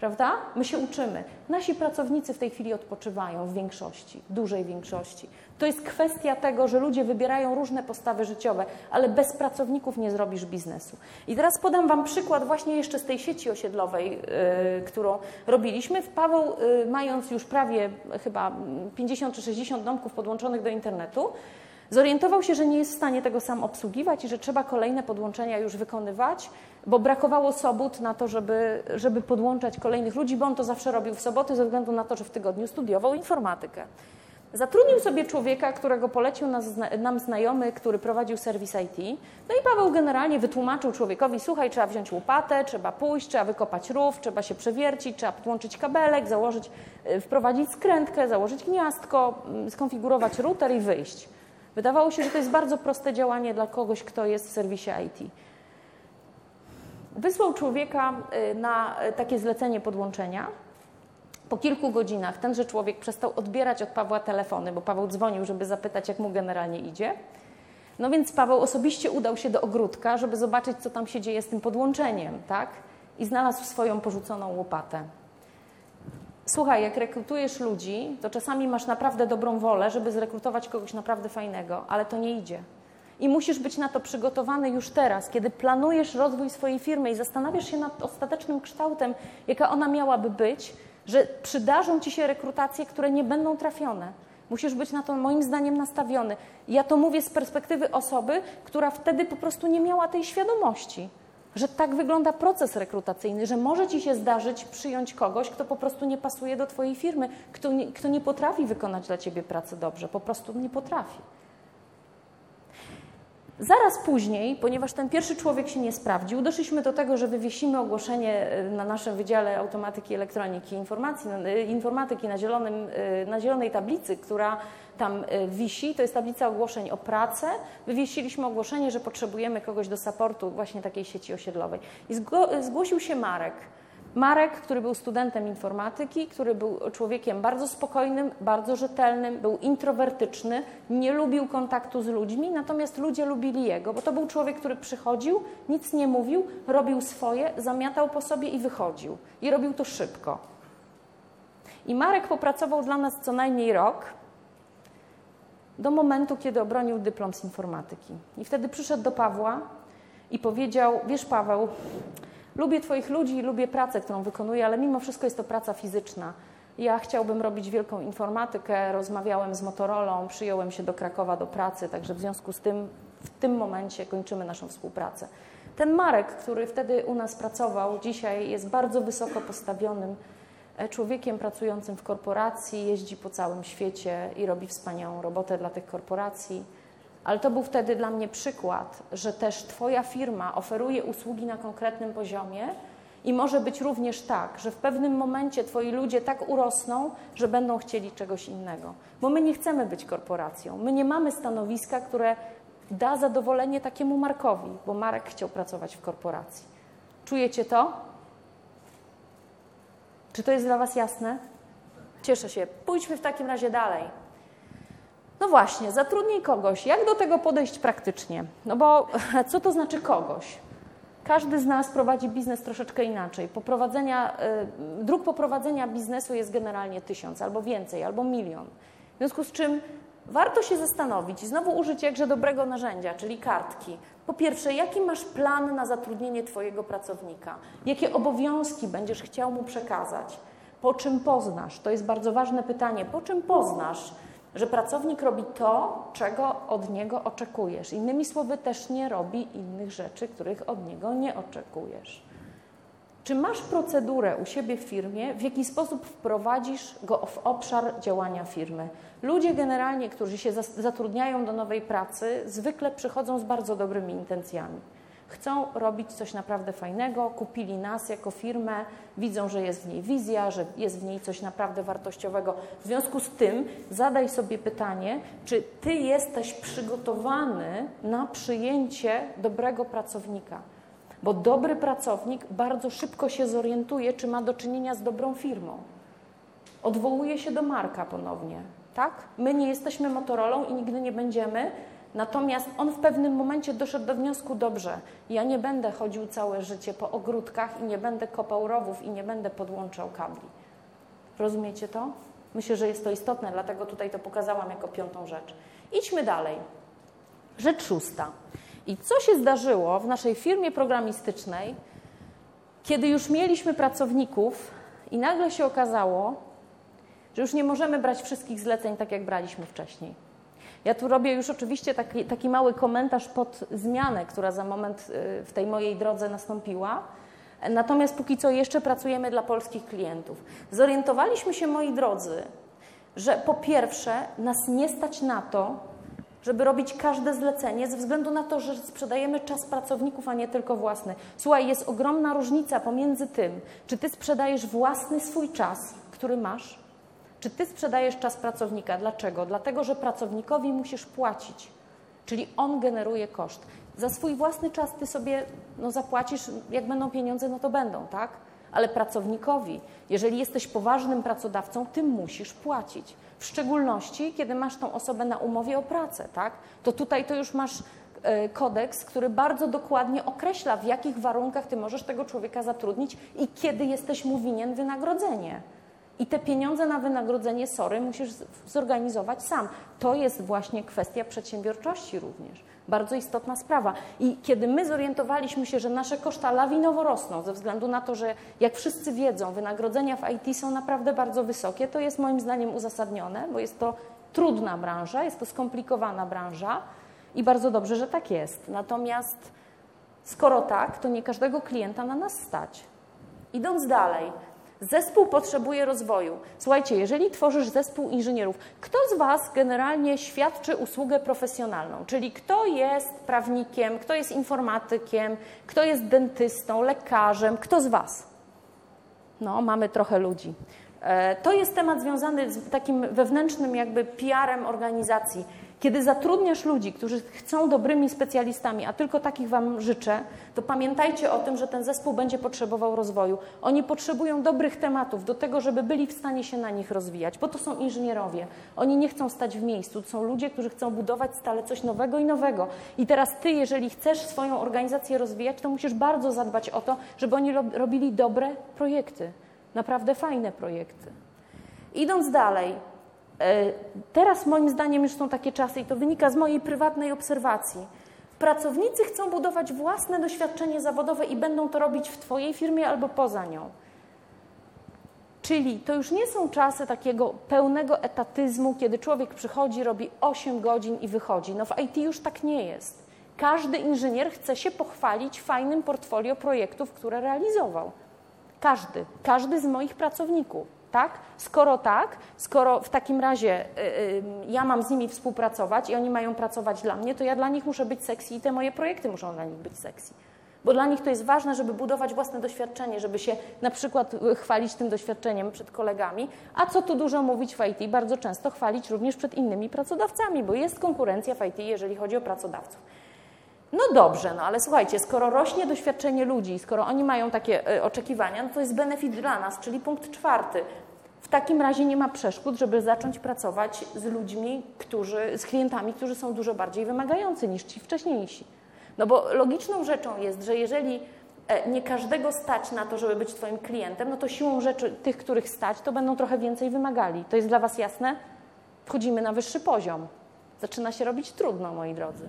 Prawda? My się uczymy. Nasi pracownicy w tej chwili odpoczywają w większości, dużej większości. To jest kwestia tego, że ludzie wybierają różne postawy życiowe, ale bez pracowników nie zrobisz biznesu. I teraz podam Wam przykład właśnie jeszcze z tej sieci osiedlowej, yy, którą robiliśmy. Paweł, yy, mając już prawie chyba 50 czy 60 domków podłączonych do internetu, Zorientował się, że nie jest w stanie tego sam obsługiwać i że trzeba kolejne podłączenia już wykonywać, bo brakowało sobot na to, żeby, żeby podłączać kolejnych ludzi, bo on to zawsze robił w soboty ze względu na to, że w tygodniu studiował informatykę. Zatrudnił sobie człowieka, którego polecił nam znajomy, który prowadził serwis IT. No i Paweł generalnie wytłumaczył człowiekowi: Słuchaj, trzeba wziąć łopatę, trzeba pójść, trzeba wykopać rów, trzeba się przewiercić, trzeba podłączyć kabelek, założyć, y, wprowadzić skrętkę, założyć gniazdko, mm, skonfigurować router i wyjść. Wydawało się, że to jest bardzo proste działanie dla kogoś, kto jest w serwisie IT. Wysłał człowieka y, na y, takie zlecenie podłączenia. Po kilku godzinach tenże człowiek przestał odbierać od Pawła telefony, bo Paweł dzwonił, żeby zapytać, jak mu generalnie idzie. No więc Paweł osobiście udał się do ogródka, żeby zobaczyć, co tam się dzieje z tym podłączeniem, tak? I znalazł swoją porzuconą łopatę. Słuchaj, jak rekrutujesz ludzi, to czasami masz naprawdę dobrą wolę, żeby zrekrutować kogoś naprawdę fajnego, ale to nie idzie. I musisz być na to przygotowany już teraz, kiedy planujesz rozwój swojej firmy i zastanawiasz się nad ostatecznym kształtem, jaka ona miałaby być, że przydarzą ci się rekrutacje, które nie będą trafione. Musisz być na to, moim zdaniem, nastawiony. Ja to mówię z perspektywy osoby, która wtedy po prostu nie miała tej świadomości że tak wygląda proces rekrutacyjny, że może ci się zdarzyć przyjąć kogoś, kto po prostu nie pasuje do twojej firmy, kto nie, kto nie potrafi wykonać dla ciebie pracy dobrze, po prostu nie potrafi. Zaraz później, ponieważ ten pierwszy człowiek się nie sprawdził, doszliśmy do tego, że wywiesimy ogłoszenie e, na naszym Wydziale Automatyki, Elektroniki Informacji, e, Informatyki na, zielonym, e, na zielonej tablicy, która tam wisi. To jest tablica ogłoszeń o pracę. Wywiesiliśmy ogłoszenie, że potrzebujemy kogoś do supportu właśnie takiej sieci osiedlowej. I zgłosił się Marek. Marek, który był studentem informatyki, który był człowiekiem bardzo spokojnym, bardzo rzetelnym, był introwertyczny, nie lubił kontaktu z ludźmi, natomiast ludzie lubili jego, bo to był człowiek, który przychodził, nic nie mówił, robił swoje, zamiatał po sobie i wychodził. I robił to szybko. I Marek popracował dla nas co najmniej rok, do momentu, kiedy obronił dyplom z informatyki. I wtedy przyszedł do Pawła i powiedział: Wiesz, Paweł, Lubię Twoich ludzi lubię pracę, którą wykonuję, ale mimo wszystko jest to praca fizyczna. Ja chciałbym robić wielką informatykę, rozmawiałem z Motorolą, przyjąłem się do Krakowa do pracy, także w związku z tym w tym momencie kończymy naszą współpracę. Ten Marek, który wtedy u nas pracował, dzisiaj jest bardzo wysoko postawionym e, człowiekiem pracującym w korporacji, jeździ po całym świecie i robi wspaniałą robotę dla tych korporacji. Ale to był wtedy dla mnie przykład, że też Twoja firma oferuje usługi na konkretnym poziomie i może być również tak, że w pewnym momencie Twoi ludzie tak urosną, że będą chcieli czegoś innego. Bo my nie chcemy być korporacją. My nie mamy stanowiska, które da zadowolenie takiemu Markowi, bo Marek chciał pracować w korporacji. Czujecie to? Czy to jest dla Was jasne? Cieszę się. Pójdźmy w takim razie dalej. No właśnie, zatrudnij kogoś. Jak do tego podejść praktycznie? No bo co to znaczy kogoś? Każdy z nas prowadzi biznes troszeczkę inaczej. Poprowadzenia, y, dróg poprowadzenia biznesu jest generalnie tysiąc, albo więcej, albo milion. W związku z czym warto się zastanowić i znowu użyć jakże dobrego narzędzia, czyli kartki. Po pierwsze, jaki masz plan na zatrudnienie Twojego pracownika? Jakie obowiązki będziesz chciał mu przekazać? Po czym poznasz? To jest bardzo ważne pytanie. Po czym poznasz? Że pracownik robi to, czego od niego oczekujesz. Innymi słowy, też nie robi innych rzeczy, których od niego nie oczekujesz. Czy masz procedurę u siebie w firmie, w jaki sposób wprowadzisz go w obszar działania firmy? Ludzie generalnie, którzy się zatrudniają do nowej pracy, zwykle przychodzą z bardzo dobrymi intencjami chcą robić coś naprawdę fajnego, kupili nas jako firmę, widzą, że jest w niej wizja, że jest w niej coś naprawdę wartościowego. W związku z tym zadaj sobie pytanie, czy ty jesteś przygotowany na przyjęcie dobrego pracownika. Bo dobry pracownik bardzo szybko się zorientuje, czy ma do czynienia z dobrą firmą. Odwołuje się do Marka ponownie. tak? My nie jesteśmy Motorolą i nigdy nie będziemy, natomiast on w pewnym momencie doszedł do wniosku, dobrze, ja nie będę chodził całe życie po ogródkach i nie będę kopał rowów i nie będę podłączał kabli. Rozumiecie to? Myślę, że jest to istotne, dlatego tutaj to pokazałam jako piątą rzecz. Idźmy dalej. Rzecz szósta. I co się zdarzyło w naszej firmie programistycznej, kiedy już mieliśmy pracowników i nagle się okazało, że już nie możemy brać wszystkich zleceń tak, jak braliśmy wcześniej. Ja tu robię już oczywiście taki, taki mały komentarz pod zmianę, która za moment y, w tej mojej drodze nastąpiła. Natomiast póki co jeszcze pracujemy dla polskich klientów. Zorientowaliśmy się, moi drodzy, że po pierwsze nas nie stać na to, żeby robić każde zlecenie, ze względu na to, że sprzedajemy czas pracowników, a nie tylko własny. Słuchaj, jest ogromna różnica pomiędzy tym, czy ty sprzedajesz własny swój czas, który masz, czy ty sprzedajesz czas pracownika. Dlaczego? Dlatego, że pracownikowi musisz płacić, czyli on generuje koszt. Za swój własny czas ty sobie no, zapłacisz, jak będą pieniądze, no to będą, tak? Ale pracownikowi, jeżeli jesteś poważnym pracodawcą, ty musisz płacić. W szczególności, kiedy masz tą osobę na umowie o pracę, tak? To tutaj to już masz e, kodeks, który bardzo dokładnie określa, w jakich warunkach ty możesz tego człowieka zatrudnić i kiedy jesteś mu winien wynagrodzenie. I te pieniądze na wynagrodzenie, sorry, musisz zorganizować sam. To jest właśnie kwestia przedsiębiorczości również. Bardzo istotna sprawa. I kiedy my zorientowaliśmy się, że nasze koszta lawinowo rosną ze względu na to, że jak wszyscy wiedzą, wynagrodzenia w IT są naprawdę bardzo wysokie, to jest moim zdaniem uzasadnione, bo jest to trudna branża, jest to skomplikowana branża i bardzo dobrze, że tak jest. Natomiast skoro tak, to nie każdego klienta na nas stać. Idąc dalej, Zespół potrzebuje rozwoju. Słuchajcie, jeżeli tworzysz zespół inżynierów, kto z Was generalnie świadczy usługę profesjonalną? Czyli kto jest prawnikiem, kto jest informatykiem, kto jest dentystą, lekarzem, kto z Was? No, mamy trochę ludzi. E, to jest temat związany z takim wewnętrznym jakby PR-em organizacji. Kiedy zatrudniasz ludzi, którzy chcą dobrymi specjalistami, a tylko takich Wam życzę, to pamiętajcie o tym, że ten zespół będzie potrzebował rozwoju. Oni potrzebują dobrych tematów do tego, żeby byli w stanie się na nich rozwijać, bo to są inżynierowie. Oni nie chcą stać w miejscu. To są ludzie, którzy chcą budować stale coś nowego i nowego. I teraz Ty, jeżeli chcesz swoją organizację rozwijać, to musisz bardzo zadbać o to, żeby oni robili dobre projekty. Naprawdę fajne projekty. Idąc dalej, teraz moim zdaniem już są takie czasy i to wynika z mojej prywatnej obserwacji. Pracownicy chcą budować własne doświadczenie zawodowe i będą to robić w Twojej firmie albo poza nią. Czyli to już nie są czasy takiego pełnego etatyzmu, kiedy człowiek przychodzi, robi 8 godzin i wychodzi. No w IT już tak nie jest. Każdy inżynier chce się pochwalić fajnym portfolio projektów, które realizował. Każdy, każdy z moich pracowników tak? Skoro tak, skoro w takim razie y, y, ja mam z nimi współpracować i oni mają pracować dla mnie, to ja dla nich muszę być sexy i te moje projekty muszą dla nich być sexy. Bo dla nich to jest ważne, żeby budować własne doświadczenie, żeby się na przykład chwalić tym doświadczeniem przed kolegami, a co tu dużo mówić w IT, bardzo często chwalić również przed innymi pracodawcami, bo jest konkurencja w IT, jeżeli chodzi o pracodawców. No dobrze, no ale słuchajcie, skoro rośnie doświadczenie ludzi, skoro oni mają takie y, oczekiwania, no to jest benefit dla nas, czyli punkt czwarty. W takim razie nie ma przeszkód, żeby zacząć pracować z ludźmi, którzy, z klientami, którzy są dużo bardziej wymagający niż ci wcześniejsi. No bo logiczną rzeczą jest, że jeżeli e, nie każdego stać na to, żeby być Twoim klientem, no to siłą rzeczy tych, których stać, to będą trochę więcej wymagali. To jest dla Was jasne? Wchodzimy na wyższy poziom. Zaczyna się robić trudno, moi drodzy.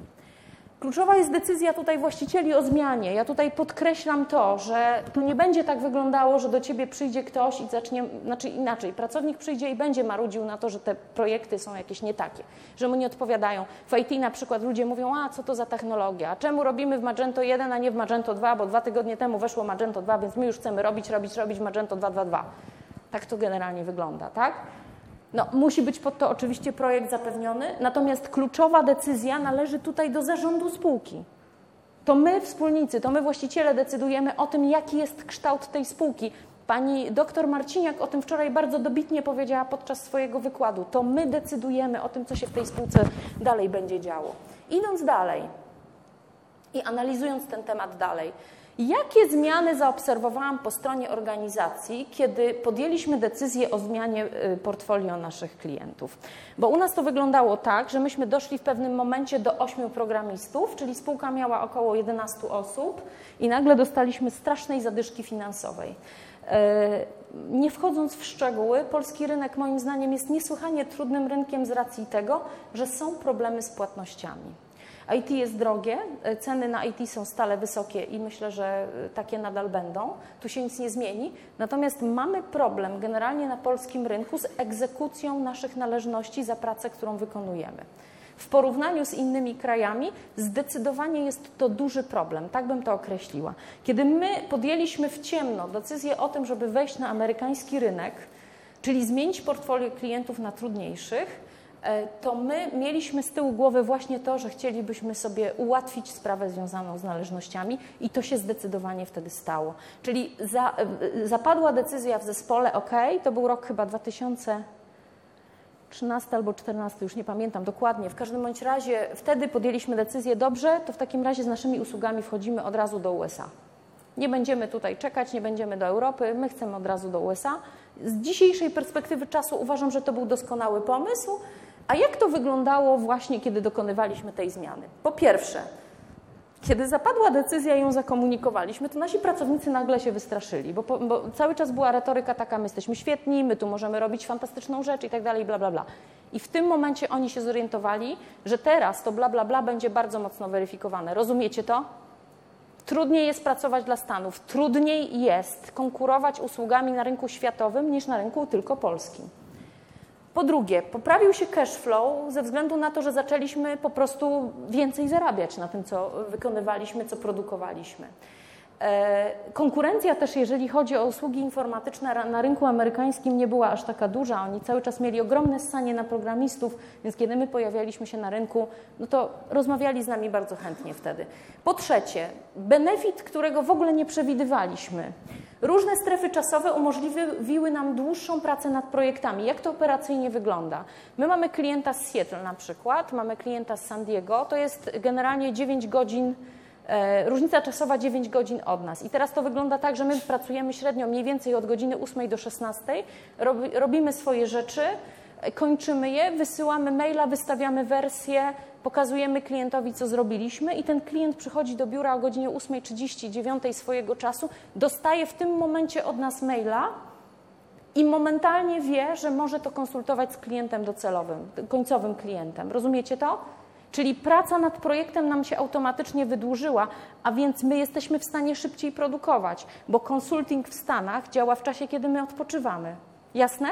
Kluczowa jest decyzja tutaj właścicieli o zmianie. Ja tutaj podkreślam to, że to nie będzie tak wyglądało, że do ciebie przyjdzie ktoś i zacznie, znaczy inaczej, pracownik przyjdzie i będzie marudził na to, że te projekty są jakieś nie takie, że mu nie odpowiadają. W IT na przykład ludzie mówią, a co to za technologia, czemu robimy w Magento 1, a nie w Magento 2, bo dwa tygodnie temu weszło Magento 2, więc my już chcemy robić, robić, robić Magento 2.2.2. Tak to generalnie wygląda, tak? No, musi być pod to oczywiście projekt zapewniony, natomiast kluczowa decyzja należy tutaj do zarządu spółki. To my, wspólnicy, to my właściciele decydujemy o tym, jaki jest kształt tej spółki. Pani doktor Marciniak o tym wczoraj bardzo dobitnie powiedziała podczas swojego wykładu. To my decydujemy o tym, co się w tej spółce dalej będzie działo. Idąc dalej i analizując ten temat dalej, Jakie zmiany zaobserwowałam po stronie organizacji, kiedy podjęliśmy decyzję o zmianie y, portfolio naszych klientów? Bo u nas to wyglądało tak, że myśmy doszli w pewnym momencie do ośmiu programistów, czyli spółka miała około 11 osób i nagle dostaliśmy strasznej zadyszki finansowej. E, nie wchodząc w szczegóły, polski rynek moim zdaniem jest niesłychanie trudnym rynkiem z racji tego, że są problemy z płatnościami. IT jest drogie, ceny na IT są stale wysokie i myślę, że takie nadal będą. Tu się nic nie zmieni. Natomiast mamy problem generalnie na polskim rynku z egzekucją naszych należności za pracę, którą wykonujemy. W porównaniu z innymi krajami zdecydowanie jest to duży problem, tak bym to określiła. Kiedy my podjęliśmy w ciemno decyzję o tym, żeby wejść na amerykański rynek, czyli zmienić portfolio klientów na trudniejszych, to my mieliśmy z tyłu głowy właśnie to, że chcielibyśmy sobie ułatwić sprawę związaną z należnościami i to się zdecydowanie wtedy stało. Czyli za, e, zapadła decyzja w zespole, ok, to był rok chyba 2000. 13 albo 14, już nie pamiętam dokładnie. W każdym bądź razie wtedy podjęliśmy decyzję, dobrze, to w takim razie z naszymi usługami wchodzimy od razu do USA. Nie będziemy tutaj czekać, nie będziemy do Europy, my chcemy od razu do USA. Z dzisiejszej perspektywy czasu uważam, że to był doskonały pomysł. A jak to wyglądało właśnie, kiedy dokonywaliśmy tej zmiany? Po pierwsze, kiedy zapadła decyzja i ją zakomunikowaliśmy, to nasi pracownicy nagle się wystraszyli, bo, bo, cały czas była retoryka taka, my jesteśmy świetni, my tu możemy robić fantastyczną rzecz i tak dalej, bla, bla, bla. I w tym momencie oni się zorientowali, że teraz to bla, bla, bla będzie bardzo mocno weryfikowane. Rozumiecie to? Trudniej jest pracować dla Stanów, trudniej jest konkurować usługami na rynku światowym niż na rynku tylko polskim. Po drugie, poprawił się cash flow ze względu na to, że zaczęliśmy po prostu więcej zarabiać na tym, co wykonywaliśmy, co produkowaliśmy. E, konkurencja też, jeżeli chodzi o usługi informatyczne na rynku amerykańskim nie była aż taka duża. Oni cały czas mieli ogromne ssanie na programistów, więc kiedy my pojawialiśmy się na rynku, no to rozmawiali z nami bardzo chętnie wtedy. Po trzecie, benefit, którego w ogóle nie przewidywaliśmy. Różne strefy czasowe umożliwiły nam dłuższą pracę nad projektami. Jak to operacyjnie wygląda? My mamy klienta z Seattle na przykład, mamy klienta z San Diego, to jest generalnie 9 godzin różnica czasowa 9 godzin od nas. I teraz to wygląda tak, że my pracujemy średnio mniej więcej od godziny 8 do 16, robimy swoje rzeczy, e, kończymy je, wysyłamy maila, wystawiamy wersję, pokazujemy klientowi, co zrobiliśmy i ten klient przychodzi do biura o godzinie 8.39 swojego czasu, dostaje w tym momencie od nas maila i momentalnie wie, że może to konsultować z klientem docelowym, końcowym klientem. Rozumiecie to? Czyli praca nad projektem nam się automatycznie wydłużyła, a więc my jesteśmy w stanie szybciej produkować, bo konsulting w Stanach działa w czasie, kiedy my odpoczywamy. Jasne?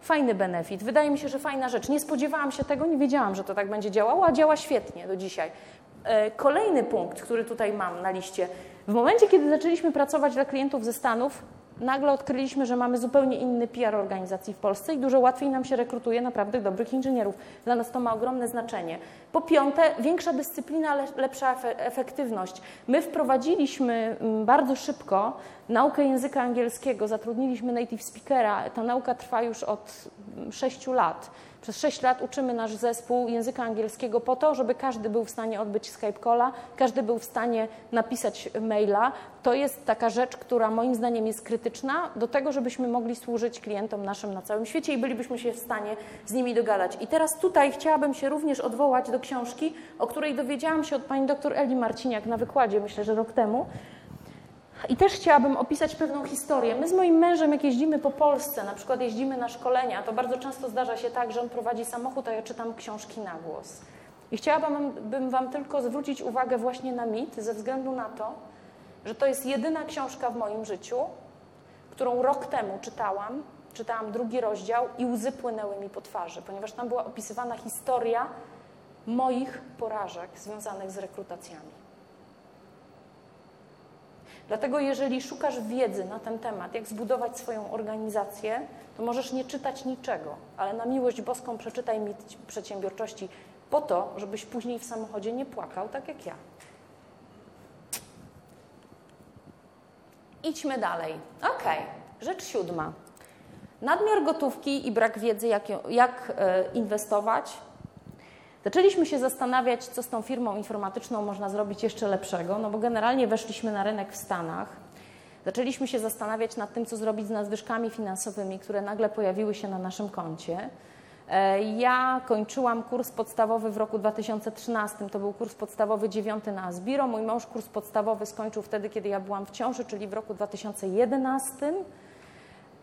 Fajny benefit. Wydaje mi się, że fajna rzecz. Nie spodziewałam się tego, nie wiedziałam, że to tak będzie działało, a działa świetnie do dzisiaj. E, kolejny punkt, który tutaj mam na liście. W momencie, kiedy zaczęliśmy pracować dla klientów ze Stanów, nagle odkryliśmy, że mamy zupełnie inny PR organizacji w Polsce i dużo łatwiej nam się rekrutuje naprawdę dobrych inżynierów. Dla nas to ma ogromne znaczenie. Po piąte, większa dyscyplina, lepsza efektywność. My wprowadziliśmy mm, bardzo szybko naukę języka angielskiego, zatrudniliśmy native speakera. Ta nauka trwa już od mm, sześciu lat. Przez 6 lat uczymy nasz zespół języka angielskiego po to, żeby każdy był w stanie odbyć Skype calla, każdy był w stanie napisać maila. To jest taka rzecz, która moim zdaniem jest krytyczna do tego, żebyśmy mogli służyć klientom naszym na całym świecie i bylibyśmy się w stanie z nimi dogadać. I teraz tutaj chciałabym się również odwołać do książki, o której dowiedziałam się od pani dr Eli Marciniak na wykładzie, myślę, że rok temu. I też chciałabym opisać pewną historię. My z moim mężem, jak jeździmy po Polsce, na przykład jeździmy na szkolenia, to bardzo często zdarza się tak, że on prowadzi samochód, a ja czytam książki na głos. I chciałabym Wam tylko zwrócić uwagę właśnie na mit, ze względu na to, że to jest jedyna książka w moim życiu, którą rok temu czytałam. Czytałam drugi rozdział i łzy płynęły mi po twarzy, ponieważ tam była opisywana historia moich porażek związanych z rekrutacjami. Dlatego, jeżeli szukasz wiedzy na ten temat, jak zbudować swoją organizację, to możesz nie czytać niczego, ale na miłość boską przeczytaj mit przedsiębiorczości po to, żebyś później w samochodzie nie płakał, tak jak ja. Idźmy dalej. Ok, rzecz siódma. Nadmiar gotówki i brak wiedzy, jak, jak e, inwestować Zaczęliśmy się zastanawiać, co z tą firmą informatyczną można zrobić jeszcze lepszego, no bo generalnie weszliśmy na rynek w Stanach. Zaczęliśmy się zastanawiać nad tym, co zrobić z nadwyżkami finansowymi, które nagle pojawiły się na naszym koncie. E, ja kończyłam kurs podstawowy w roku 2013, to był kurs podstawowy dziewiąty na Asbiro. Mój mąż kurs podstawowy skończył wtedy, kiedy ja byłam w ciąży, czyli w roku 2011.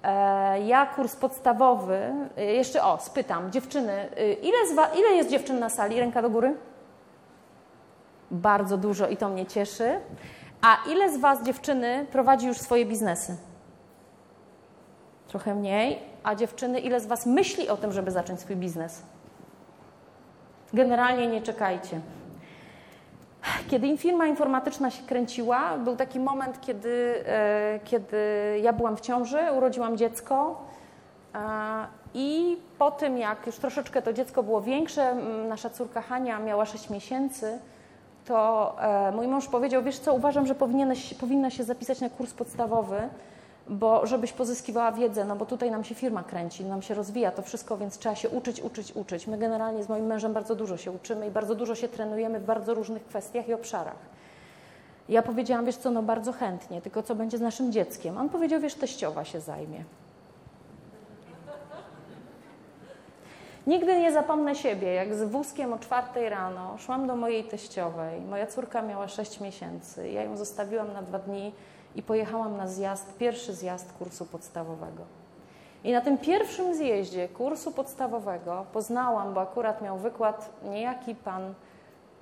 E, ja kurs podstawowy, e, jeszcze o, spytam, dziewczyny, ile, wa, ile jest dziewczyn na sali? Ręka do góry? Bardzo dużo i to mnie cieszy. A ile z Was, dziewczyny, prowadzi już swoje biznesy? Trochę mniej. A dziewczyny, ile z Was myśli o tym, żeby zacząć swój biznes? Generalnie nie czekajcie. Kiedy firma informatyczna się kręciła, był taki moment, kiedy, e, kiedy ja byłam w ciąży, urodziłam dziecko. I po tym, jak już troszeczkę to dziecko było większe, nasza córka Hania miała 6 miesięcy, to e, mój mąż powiedział, wiesz co, uważam, że powinna się zapisać na kurs podstawowy, bo żebyś pozyskiwała wiedzę, no bo tutaj nam się firma kręci, nam się rozwija to wszystko, więc trzeba się uczyć, uczyć, uczyć. My generalnie z moim mężem bardzo dużo się uczymy i bardzo dużo się trenujemy w bardzo różnych kwestiach i obszarach. Ja powiedziałam, wiesz co, no bardzo chętnie, tylko co będzie z naszym dzieckiem? On powiedział, wiesz, teściowa się zajmie. Nigdy nie zapomnę siebie, jak z wózkiem o czwartej rano szłam do mojej teściowej. Moja córka miała 6 miesięcy. Ja ją zostawiłam na dwa dni i pojechałam na zjazd, pierwszy zjazd kursu podstawowego. I na tym pierwszym zjeździe kursu podstawowego poznałam, bo akurat miał wykład niejaki pan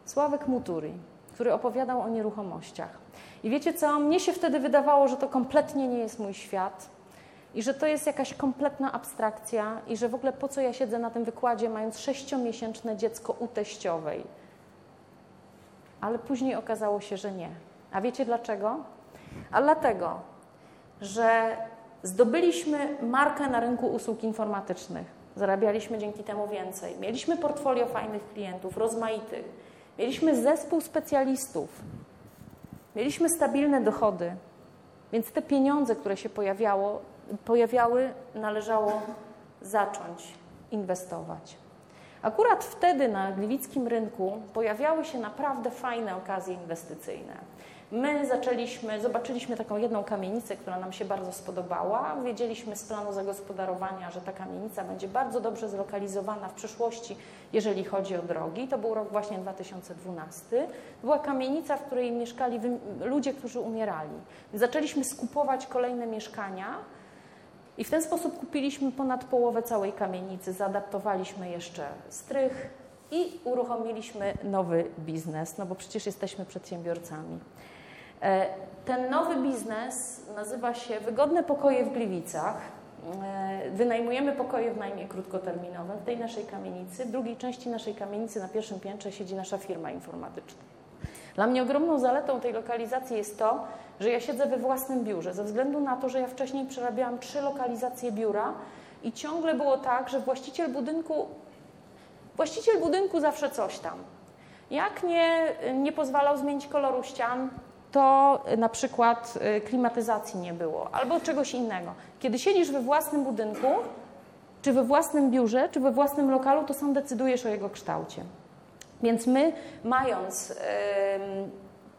Sławek Muturi, który opowiadał o nieruchomościach. I wiecie co? Mnie się wtedy wydawało, że to kompletnie nie jest mój świat i że to jest jakaś kompletna abstrakcja i że w ogóle po co ja siedzę na tym wykładzie, mając sześciomiesięczne dziecko u teściowej. Ale później okazało się, że nie. A wiecie dlaczego? A dlatego, że zdobyliśmy markę na rynku usług informatycznych. Zarabialiśmy dzięki temu więcej. Mieliśmy portfolio fajnych klientów, rozmaitych. Mieliśmy zespół specjalistów. Mieliśmy stabilne dochody. Więc te pieniądze, które się pojawiało, pojawiały, należało zacząć inwestować. Akurat wtedy na gliwickim rynku pojawiały się naprawdę fajne okazje inwestycyjne. My zaczęliśmy, zobaczyliśmy taką jedną kamienicę, która nam się bardzo spodobała. Wiedzieliśmy z planu zagospodarowania, że ta kamienica będzie bardzo dobrze zlokalizowana w przyszłości, jeżeli chodzi o drogi. To był rok właśnie 2012. Była kamienica, w której mieszkali ludzie, którzy umierali. Zaczęliśmy skupować kolejne mieszkania. I w ten sposób kupiliśmy ponad połowę całej kamienicy, zaadaptowaliśmy jeszcze strych i uruchomiliśmy nowy biznes, no bo przecież jesteśmy przedsiębiorcami. E, ten nowy biznes nazywa się Wygodne Pokoje w Gliwicach. E, wynajmujemy pokoje w najmie krótkoterminowym w tej naszej kamienicy. W drugiej części naszej kamienicy na pierwszym piętrze siedzi nasza firma informatyczna. Dla mnie ogromną zaletą tej lokalizacji jest to, że ja siedzę we własnym biurze, ze względu na to, że ja wcześniej przerabiałam trzy lokalizacje biura i ciągle było tak, że właściciel budynku, właściciel budynku zawsze coś tam. Jak nie, nie pozwalał zmienić koloru ścian, to na przykład y, klimatyzacji nie było albo czegoś innego. Kiedy siedzisz we własnym budynku, czy we własnym biurze, czy we własnym lokalu, to sam decydujesz o jego kształcie. Więc my, mając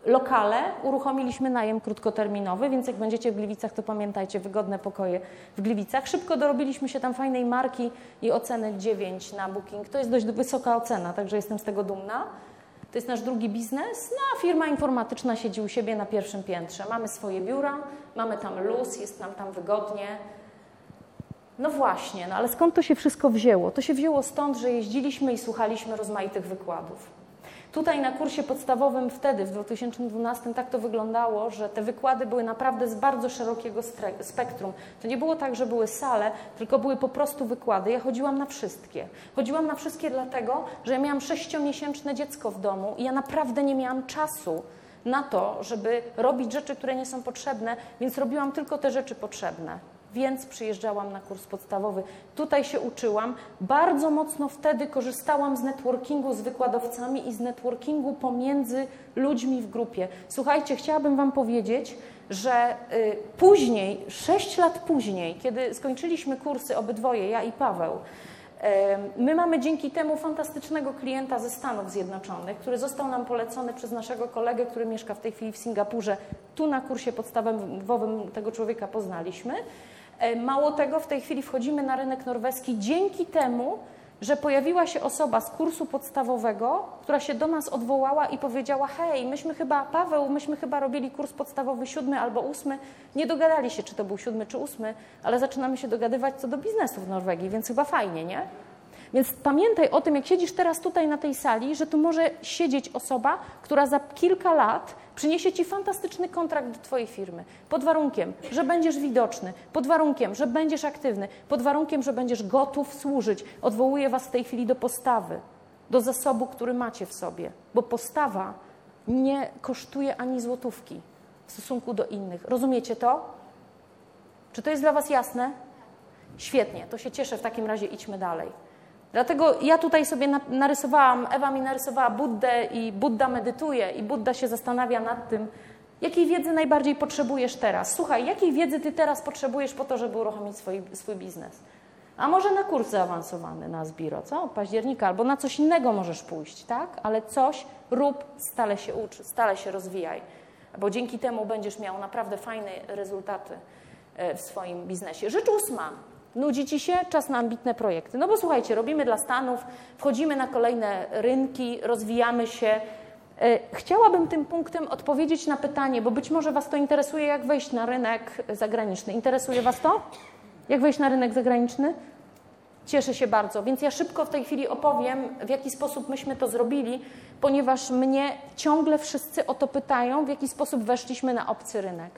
lokale, uruchomiliśmy najem krótkoterminowy, więc jak będziecie w Gliwicach, to pamiętajcie, wygodne pokoje w Gliwicach. Szybko dorobiliśmy się tam fajnej marki i oceny 9 na Booking. To jest dość wysoka ocena, także jestem z tego dumna. To jest nasz drugi biznes. No a firma informatyczna siedzi u siebie na pierwszym piętrze. Mamy swoje biura, mamy tam luz, jest nam tam wygodnie. No właśnie, no ale skąd to się wszystko wzięło? To się wzięło stąd, że jeździliśmy i słuchaliśmy rozmaitych wykładów. Tutaj na kursie podstawowym wtedy, w 2012, tak to wyglądało, że te wykłady były naprawdę z bardzo szerokiego spektrum. To nie było tak, że były sale, tylko były po prostu wykłady. Ja chodziłam na wszystkie. Chodziłam na wszystkie dlatego, że ja miałam sześciomiesięczne dziecko w domu i ja naprawdę nie miałam czasu na to, żeby robić rzeczy, które nie są potrzebne, więc robiłam tylko te rzeczy potrzebne więc przyjeżdżałam na kurs podstawowy. Tutaj się uczyłam. Bardzo mocno wtedy korzystałam z networkingu z wykładowcami i z networkingu pomiędzy ludźmi w grupie. Słuchajcie, chciałabym Wam powiedzieć, że y, później, sześć lat później, kiedy skończyliśmy kursy obydwoje, ja i Paweł, My mamy dzięki temu fantastycznego klienta ze Stanów Zjednoczonych, który został nam polecony przez naszego kolegę, który mieszka w tej chwili w Singapurze. Tu na kursie podstawowym tego człowieka poznaliśmy. E, mało tego, w tej chwili wchodzimy na rynek norweski dzięki temu, że pojawiła się osoba z kursu podstawowego, która się do nas odwołała i powiedziała: Hej, myśmy chyba, Paweł, myśmy chyba robili kurs podstawowy siódmy albo ósmy. Nie dogadali się, czy to był siódmy czy ósmy, ale zaczynamy się dogadywać co do biznesu w Norwegii, więc chyba fajnie, nie? Więc pamiętaj o tym, jak siedzisz teraz tutaj na tej sali, że tu może siedzieć osoba, która za kilka lat przyniesie ci fantastyczny kontrakt do Twojej firmy. Pod warunkiem, że będziesz widoczny, pod warunkiem, że będziesz aktywny, pod warunkiem, że będziesz gotów służyć. Odwołuję Was w tej chwili do postawy, do zasobu, który macie w sobie, bo postawa nie kosztuje ani złotówki w stosunku do innych. Rozumiecie to? Czy to jest dla Was jasne? Świetnie, to się cieszę. W takim razie idźmy dalej. Dlatego ja tutaj sobie narysowałam, Ewa mi narysowała Buddę i Budda medytuje i Budda się zastanawia nad tym, jakiej wiedzy najbardziej potrzebujesz teraz. Słuchaj, jakiej wiedzy ty teraz potrzebujesz po to, żeby uruchomić swój, swój biznes? A może na kurs zaawansowany na Zbiro, co? Od października, albo na coś innego możesz pójść, tak? Ale coś rób, stale się ucz, stale się rozwijaj, bo dzięki temu będziesz miał naprawdę fajne rezultaty e, w swoim biznesie. Rzecz ósma. Nudzi ci się? Czas na ambitne projekty. No bo słuchajcie, robimy dla Stanów, wchodzimy na kolejne rynki, rozwijamy się. E, chciałabym tym punktem odpowiedzieć na pytanie, bo być może Was to interesuje, jak wejść na rynek zagraniczny. Interesuje Was to? Jak wejść na rynek zagraniczny? Cieszę się bardzo, więc ja szybko w tej chwili opowiem, w jaki sposób myśmy to zrobili, ponieważ mnie ciągle wszyscy o to pytają, w jaki sposób weszliśmy na obcy rynek.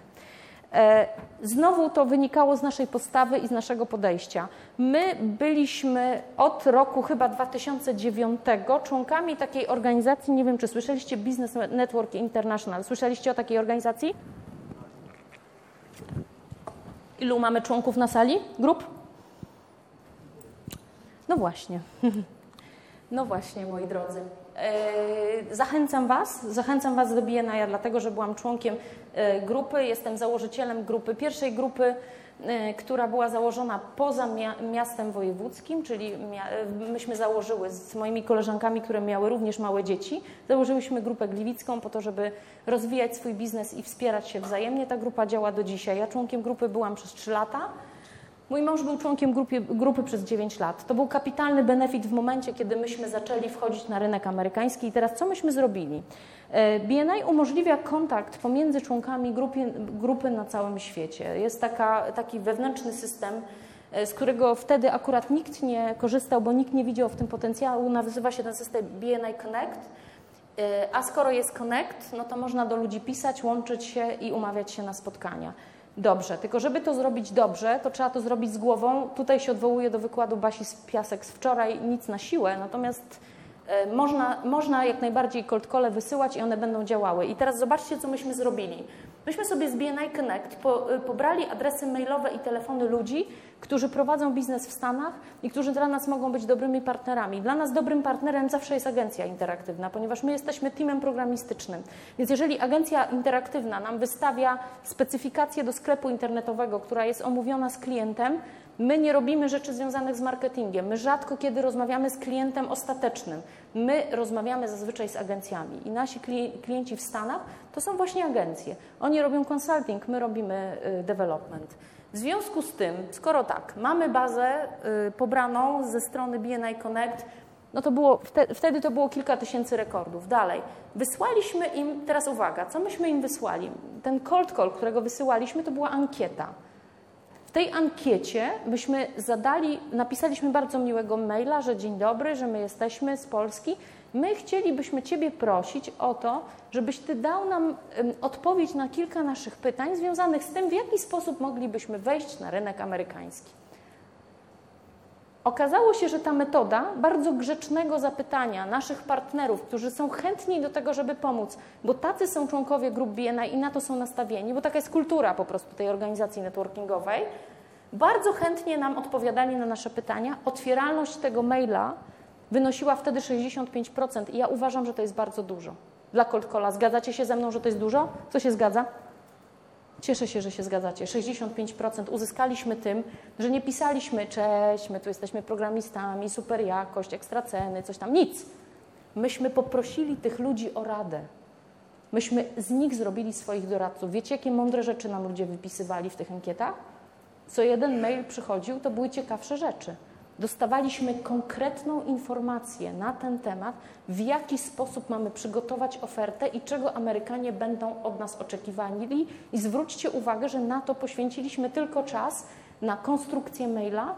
E, znowu to wynikało z naszej postawy i z naszego podejścia. My byliśmy od roku chyba 2009 członkami takiej organizacji, nie wiem czy słyszeliście, Business Network International. Słyszeliście o takiej organizacji? Ilu mamy członków na sali? Grup? No właśnie. No właśnie, moi drodzy. E, zachęcam Was, zachęcam Was do BNI, dlatego że byłam członkiem e, grupy, jestem założycielem grupy, pierwszej grupy, e, która była założona poza miastem wojewódzkim, czyli myśmy założyły z moimi koleżankami, które miały również małe dzieci, założyłyśmy grupę gliwicką po to, żeby rozwijać swój biznes i wspierać się wzajemnie. Ta grupa działa do dzisiaj. Ja członkiem grupy byłam przez 3 lata. Mój mąż był członkiem grupy, grupy przez 9 lat. To był kapitalny benefit w momencie, kiedy myśmy zaczęli wchodzić na rynek amerykański. I teraz co myśmy zrobili? E, BNI umożliwia kontakt pomiędzy członkami grupy, grupy na całym świecie. Jest taka, taki wewnętrzny system, e, z którego wtedy akurat nikt nie korzystał, bo nikt nie widział w tym potencjału. Nazywa się ten system BNI Connect. E, a skoro jest Connect, no to można do ludzi pisać, łączyć się i umawiać się na spotkania dobrze. Tylko żeby to zrobić dobrze, to trzeba to zrobić z głową. Tutaj się odwołuję do wykładu Basi z Piasek z wczoraj, nic na siłę, natomiast można, można jak najbardziej cold call wysyłać i one będą działały. I teraz zobaczcie, co myśmy zrobili. Myśmy sobie z BNI Connect po, y, pobrali adresy mailowe i telefony ludzi, którzy prowadzą biznes w Stanach i którzy dla nas mogą być dobrymi partnerami. Dla nas dobrym partnerem zawsze jest agencja interaktywna, ponieważ my jesteśmy teamem programistycznym. Więc jeżeli agencja interaktywna nam wystawia specyfikację do sklepu internetowego, która jest omówiona z klientem, My nie robimy rzeczy związanych z marketingiem. My rzadko kiedy rozmawiamy z klientem ostatecznym. My rozmawiamy zazwyczaj z agencjami i nasi klienci w Stanach to są właśnie agencje. Oni robią consulting, my robimy y, development. W związku z tym, skoro tak, mamy bazę y, pobraną ze strony BNI Connect, no to było, wtedy to było kilka tysięcy rekordów. Dalej, wysłaliśmy im, teraz uwaga, co myśmy im wysłali? Ten cold call, którego wysyłaliśmy, to była ankieta tej ankiecie byśmy zadali, napisaliśmy bardzo miłego maila, że dzień dobry, że my jesteśmy z Polski. My chcielibyśmy Ciebie prosić o to, żebyś Ty dał nam odpowiedź na kilka naszych pytań związanych z tym, w jaki sposób moglibyśmy wejść na rynek amerykański. Okazało się, że ta metoda bardzo grzecznego zapytania naszych partnerów, którzy są chętni do tego, żeby pomóc, bo tacy są członkowie grup BNI i na to są nastawieni, bo taka jest kultura po prostu tej organizacji networkingowej, bardzo chętnie nam odpowiadali na nasze pytania. Otwieralność tego maila wynosiła wtedy 65% i ja uważam, że to jest bardzo dużo. Dla cold. Zgadzacie się ze mną, że to jest dużo? Co się zgadza? Cieszę się, że się zgadzacie. 65% uzyskaliśmy tym, że nie pisaliśmy cześć, my tu jesteśmy programistami, super jakość, ekstra ceny, coś tam. Nic. Myśmy poprosili tych ludzi o radę. Myśmy z nich zrobili swoich doradców. Wiecie, jakie mądre rzeczy nam ludzie wypisywali w tych ankietach? Co jeden mail przychodził, to były ciekawsze rzeczy. Dostawaliśmy konkretną informację na ten temat, w jaki sposób mamy przygotować ofertę i czego Amerykanie będą od nas oczekiwali. I zwróćcie uwagę, że na to poświęciliśmy tylko czas na konstrukcję maila,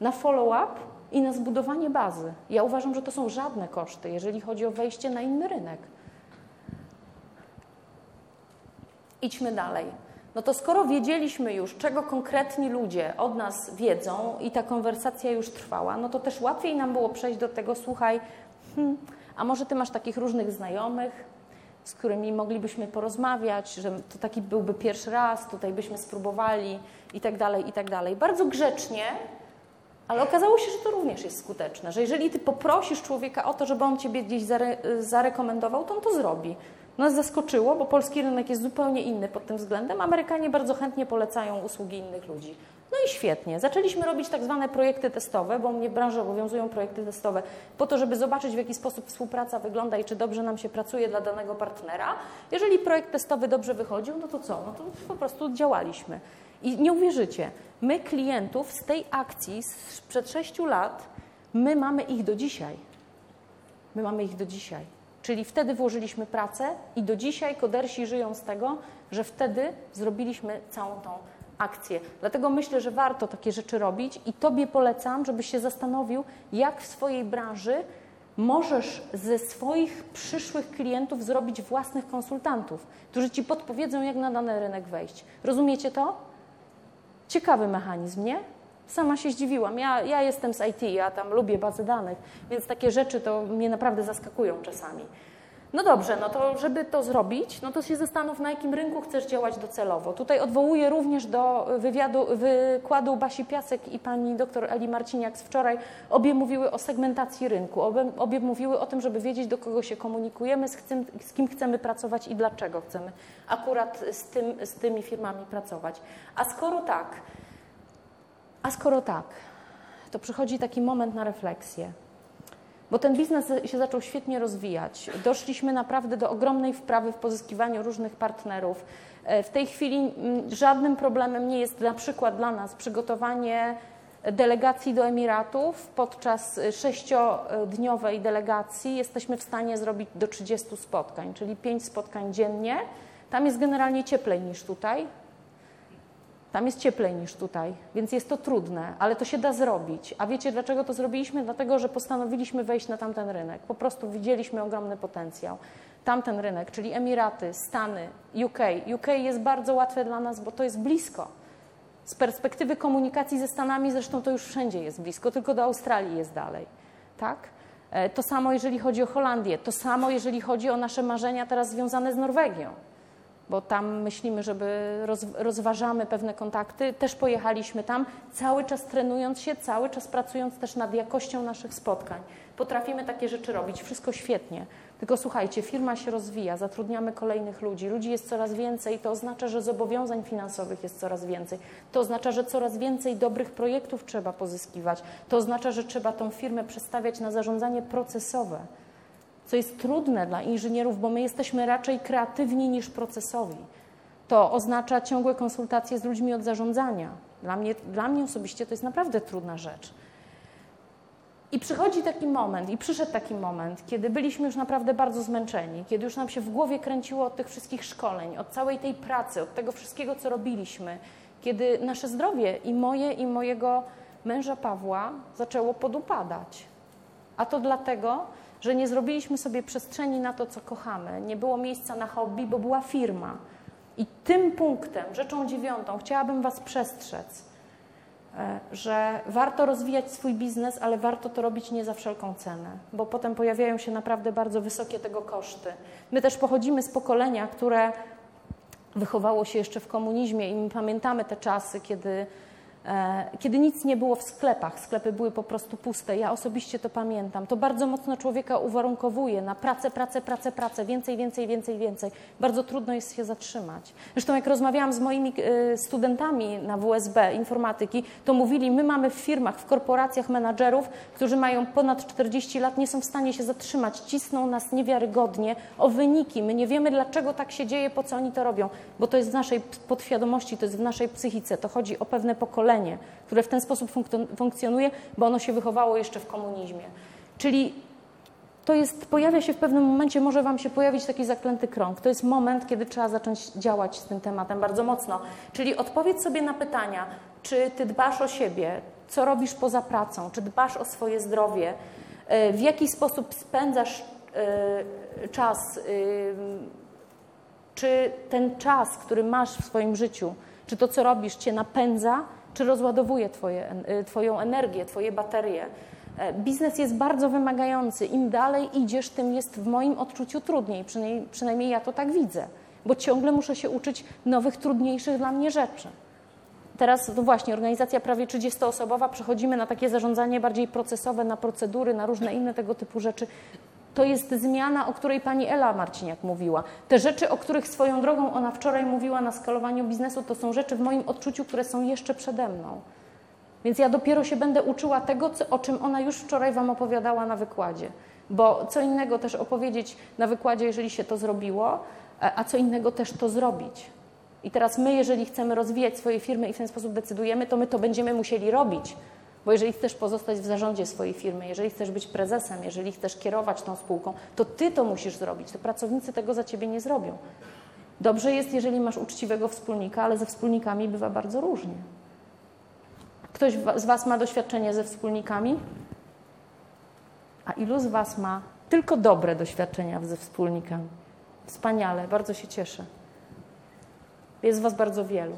na follow-up i na zbudowanie bazy. Ja uważam, że to są żadne koszty, jeżeli chodzi o wejście na inny rynek. Idźmy dalej. No to skoro wiedzieliśmy już, czego konkretni ludzie od nas wiedzą i ta konwersacja już trwała, no to też łatwiej nam było przejść do tego, słuchaj, hmm, a może ty masz takich różnych znajomych, z którymi moglibyśmy porozmawiać, że to taki byłby pierwszy raz, tutaj byśmy spróbowali i tak dalej, i tak dalej. Bardzo grzecznie, ale okazało się, że to również jest skuteczne, że jeżeli ty poprosisz człowieka o to, żeby on ciebie gdzieś zare zarekomendował, to on to zrobi. Nas zaskoczyło, bo polski rynek jest zupełnie inny pod tym względem. Amerykanie bardzo chętnie polecają usługi innych ludzi. No i świetnie. Zaczęliśmy robić tak zwane projekty testowe, bo mnie w branży obowiązują projekty testowe, po to, żeby zobaczyć, w jaki sposób współpraca wygląda i czy dobrze nam się pracuje dla danego partnera. Jeżeli projekt testowy dobrze wychodził, no to co? No to po prostu działaliśmy. I nie uwierzycie, my klientów z tej akcji sprzed sześciu lat, my mamy ich do dzisiaj. My mamy ich do dzisiaj. Czyli wtedy włożyliśmy pracę i do dzisiaj kodersi żyją z tego, że wtedy zrobiliśmy całą tą akcję. Dlatego myślę, że warto takie rzeczy robić i Tobie polecam, żebyś się zastanowił, jak w swojej branży możesz ze swoich przyszłych klientów zrobić własnych konsultantów, którzy Ci podpowiedzą, jak na dany rynek wejść. Rozumiecie to? Ciekawy mechanizm, nie? Sama się zdziwiłam. Ja, ja jestem z IT, ja tam lubię bazy danych, więc takie rzeczy to mnie naprawdę zaskakują czasami. No dobrze, no to żeby to zrobić, no to się zastanów, na jakim rynku chcesz działać docelowo. Tutaj odwołuję również do wywiadu, wykładu Basi Piasek i pani doktor Eli Marciniak z wczoraj. Obie mówiły o segmentacji rynku, obie, obie mówiły o tym, żeby wiedzieć, do kogo się komunikujemy, z, chcem, z kim chcemy pracować i dlaczego chcemy akurat z, tym, z tymi firmami pracować. A skoro tak, a skoro tak, to przychodzi taki moment na refleksję. Bo ten biznes się zaczął świetnie rozwijać. Doszliśmy naprawdę do ogromnej wprawy w pozyskiwaniu różnych partnerów. E, w tej chwili mm, żadnym problemem nie jest na przykład dla nas przygotowanie delegacji do Emiratów. Podczas sześciodniowej delegacji jesteśmy w stanie zrobić do 30 spotkań, czyli 5 spotkań dziennie. Tam jest generalnie cieplej niż tutaj. Tam jest cieplej niż tutaj, więc jest to trudne, ale to się da zrobić. A wiecie dlaczego to zrobiliśmy? Dlatego, że postanowiliśmy wejść na tamten rynek. Po prostu widzieliśmy ogromny potencjał. Tamten rynek, czyli Emiraty, Stany, UK. UK jest bardzo łatwe dla nas, bo to jest blisko. Z perspektywy komunikacji ze Stanami, zresztą to już wszędzie jest blisko, tylko do Australii jest dalej. Tak? E, to samo jeżeli chodzi o Holandię, to samo jeżeli chodzi o nasze marzenia teraz związane z Norwegią bo tam myślimy, żeby roz, rozważamy pewne kontakty. Też pojechaliśmy tam, cały czas trenując się, cały czas pracując też nad jakością naszych spotkań. Potrafimy takie rzeczy robić, wszystko świetnie. Tylko słuchajcie, firma się rozwija, zatrudniamy kolejnych ludzi, ludzi jest coraz więcej, to oznacza, że zobowiązań finansowych jest coraz więcej. To oznacza, że coraz więcej dobrych projektów trzeba pozyskiwać. To oznacza, że trzeba tą firmę przestawiać na zarządzanie procesowe co jest trudne dla inżynierów, bo my jesteśmy raczej kreatywni niż procesowi. To oznacza ciągłe konsultacje z ludźmi od zarządzania. Dla mnie, dla mnie osobiście to jest naprawdę trudna rzecz. I przychodzi taki moment, i przyszedł taki moment, kiedy byliśmy już naprawdę bardzo zmęczeni, kiedy już nam się w głowie kręciło od tych wszystkich szkoleń, od całej tej pracy, od tego wszystkiego, co robiliśmy, kiedy nasze zdrowie i moje, i mojego męża Pawła zaczęło podupadać. A to dlatego, że nie zrobiliśmy sobie przestrzeni na to, co kochamy. Nie było miejsca na hobby, bo była firma. I tym punktem, rzeczą dziewiątą, chciałabym Was przestrzec, e, że warto rozwijać swój biznes, ale warto to robić nie za wszelką cenę, bo potem pojawiają się naprawdę bardzo wysokie tego koszty. My też pochodzimy z pokolenia, które wychowało się jeszcze w komunizmie i my pamiętamy te czasy, kiedy kiedy nic nie było w sklepach, sklepy były po prostu puste. Ja osobiście to pamiętam. To bardzo mocno człowieka uwarunkowuje na pracę, pracę, pracę, pracę, więcej, więcej, więcej, więcej. Bardzo trudno jest się zatrzymać. Zresztą jak rozmawiałam z moimi e, studentami na WSB informatyki, to mówili, my mamy w firmach, w korporacjach menadżerów, którzy mają ponad 40 lat, nie są w stanie się zatrzymać, cisną nas niewiarygodnie o wyniki. My nie wiemy, dlaczego tak się dzieje, po co oni to robią, bo to jest w naszej podświadomości, to jest w naszej psychice, to chodzi o pewne pokolenie pokolenie, które w ten sposób funkcjonuje, bo ono się wychowało jeszcze w komunizmie. Czyli to jest, pojawia się w pewnym momencie, może Wam się pojawić taki zaklęty krąg. To jest moment, kiedy trzeba zacząć działać z tym tematem bardzo mocno. Czyli odpowiedz sobie na pytania, czy Ty dbasz o siebie, co robisz poza pracą, czy dbasz o swoje zdrowie, e, w jaki sposób spędzasz e, czas, e, czy ten czas, który masz w swoim życiu, czy to, co robisz, Cię napędza, czy rozładowuje twoje, y, Twoją energię, Twoje baterie. E, biznes jest bardzo wymagający. Im dalej idziesz, tym jest w moim odczuciu trudniej. Przynajmniej, przynajmniej ja to tak widzę, bo ciągle muszę się uczyć nowych, trudniejszych dla mnie rzeczy. Teraz, no właśnie, organizacja prawie 30-osobowa, przechodzimy na takie zarządzanie bardziej procesowe, na procedury, na różne inne tego typu rzeczy to jest zmiana, o której pani Ela Marciniak mówiła. Te rzeczy, o których swoją drogą ona wczoraj mówiła na skalowaniu biznesu, to są rzeczy w moim odczuciu, które są jeszcze przede mną. Więc ja dopiero się będę uczyła tego, o czym ona już wczoraj Wam opowiadała na wykładzie. Bo co innego też opowiedzieć na wykładzie, jeżeli się to zrobiło, e, a co innego też to zrobić. I teraz my, jeżeli chcemy rozwijać swoje firmy i w ten sposób decydujemy, to my to będziemy musieli robić. Bo jeżeli chcesz pozostać w zarządzie swojej firmy, jeżeli chcesz być prezesem, jeżeli chcesz kierować tą spółką, to ty to musisz zrobić. To pracownicy tego za ciebie nie zrobią. Dobrze jest, jeżeli masz uczciwego wspólnika, ale ze wspólnikami bywa bardzo różnie. Ktoś z Was ma doświadczenie ze wspólnikami? A ilu z Was ma tylko dobre doświadczenia ze wspólnikami? Wspaniale, bardzo się cieszę. Jest Was bardzo wielu.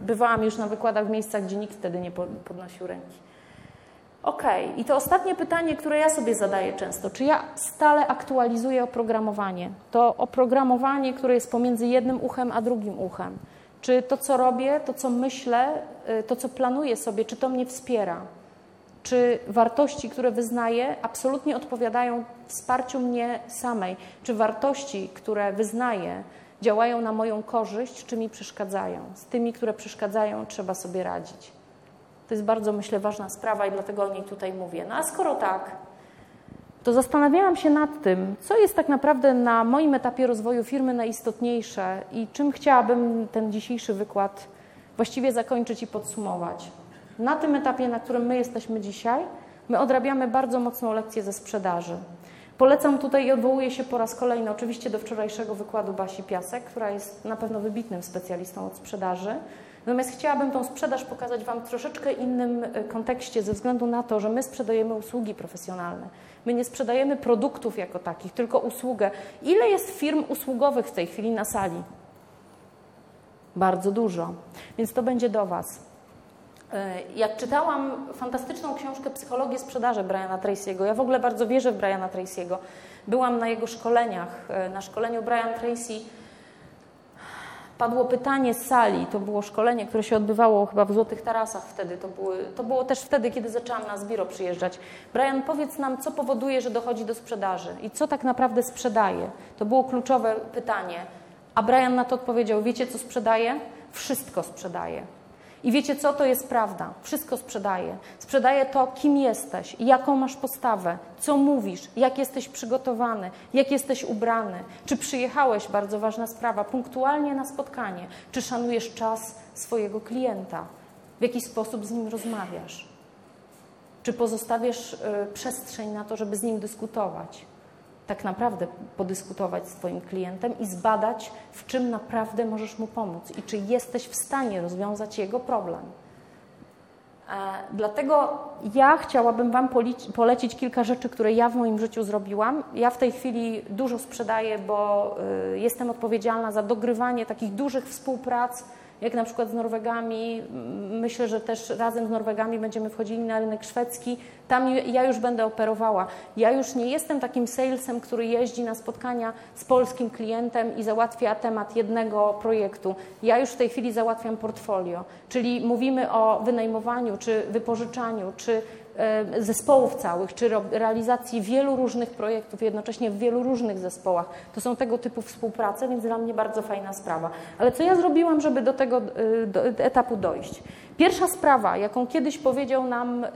Bywałam już na wykładach w miejscach, gdzie nikt wtedy nie podnosił ręki. OK, i to ostatnie pytanie, które ja sobie zadaję często, czy ja stale aktualizuję oprogramowanie? To oprogramowanie, które jest pomiędzy jednym uchem a drugim uchem. Czy to, co robię, to, co myślę, y, to, co planuję sobie, czy to mnie wspiera? Czy wartości, które wyznaję, absolutnie odpowiadają wsparciu mnie samej? Czy wartości, które wyznaję, działają na moją korzyść, czy mi przeszkadzają. Z tymi, które przeszkadzają, trzeba sobie radzić. To jest bardzo, myślę, ważna sprawa i dlatego o niej tutaj mówię. No a skoro tak, to zastanawiałam się nad tym, co jest tak naprawdę na moim etapie rozwoju firmy najistotniejsze i czym chciałabym ten dzisiejszy wykład właściwie zakończyć i podsumować. Na tym etapie, na którym my jesteśmy dzisiaj, my odrabiamy bardzo mocną lekcję ze sprzedaży. Polecam tutaj i odwołuję się po raz kolejny oczywiście do wczorajszego wykładu Basi Piasek, która jest na pewno wybitnym specjalistą od sprzedaży. Natomiast chciałabym tą sprzedaż pokazać Wam w troszeczkę innym e, kontekście, ze względu na to, że my sprzedajemy usługi profesjonalne. My nie sprzedajemy produktów jako takich, tylko usługę. Ile jest firm usługowych w tej chwili na sali? Bardzo dużo. Więc to będzie do Was. E, jak czytałam fantastyczną książkę Psychologię sprzedaży Briana Tracy'ego, ja w ogóle bardzo wierzę w Briana Tracy'ego. Byłam na jego szkoleniach. E, na szkoleniu Brian Tracy padło pytanie z sali. To było szkolenie, które się odbywało chyba w Złotych Tarasach wtedy. To, były, to było też wtedy, kiedy zaczęłam na Zbiro przyjeżdżać. Brian, powiedz nam, co powoduje, że dochodzi do sprzedaży i co tak naprawdę sprzedaje. To było kluczowe pytanie. A Brian na to odpowiedział, wiecie co sprzedaje? Wszystko sprzedaje. I wiecie co? To jest prawda. Wszystko sprzedaje. Sprzedaje to, kim jesteś, jaką masz postawę, co mówisz, jak jesteś przygotowany, jak jesteś ubrany, czy przyjechałeś, bardzo ważna sprawa, punktualnie na spotkanie, czy szanujesz czas swojego klienta, w jaki sposób z nim rozmawiasz, czy pozostawiasz y, przestrzeń na to, żeby z nim dyskutować tak naprawdę podyskutować z Twoim klientem i zbadać, w czym naprawdę możesz mu pomóc i czy jesteś w stanie rozwiązać jego problem. E, dlatego ja chciałabym Wam polecić kilka rzeczy, które ja w moim życiu zrobiłam. Ja w tej chwili dużo sprzedaję, bo y, jestem odpowiedzialna za dogrywanie takich dużych współprac jak na przykład z Norwegami. Myślę, że też razem z Norwegami będziemy wchodzili na rynek szwedzki. Tam ja już będę operowała. Ja już nie jestem takim salesem, który jeździ na spotkania z polskim klientem i załatwia temat jednego projektu. Ja już w tej chwili załatwiam portfolio, czyli mówimy o wynajmowaniu, czy wypożyczaniu, czy zespołów całych, czy realizacji wielu różnych projektów jednocześnie w wielu różnych zespołach. To są tego typu współprace, więc dla mnie bardzo fajna sprawa. Ale co ja zrobiłam, żeby do tego e, do etapu dojść? Pierwsza sprawa, jaką kiedyś powiedział nam e,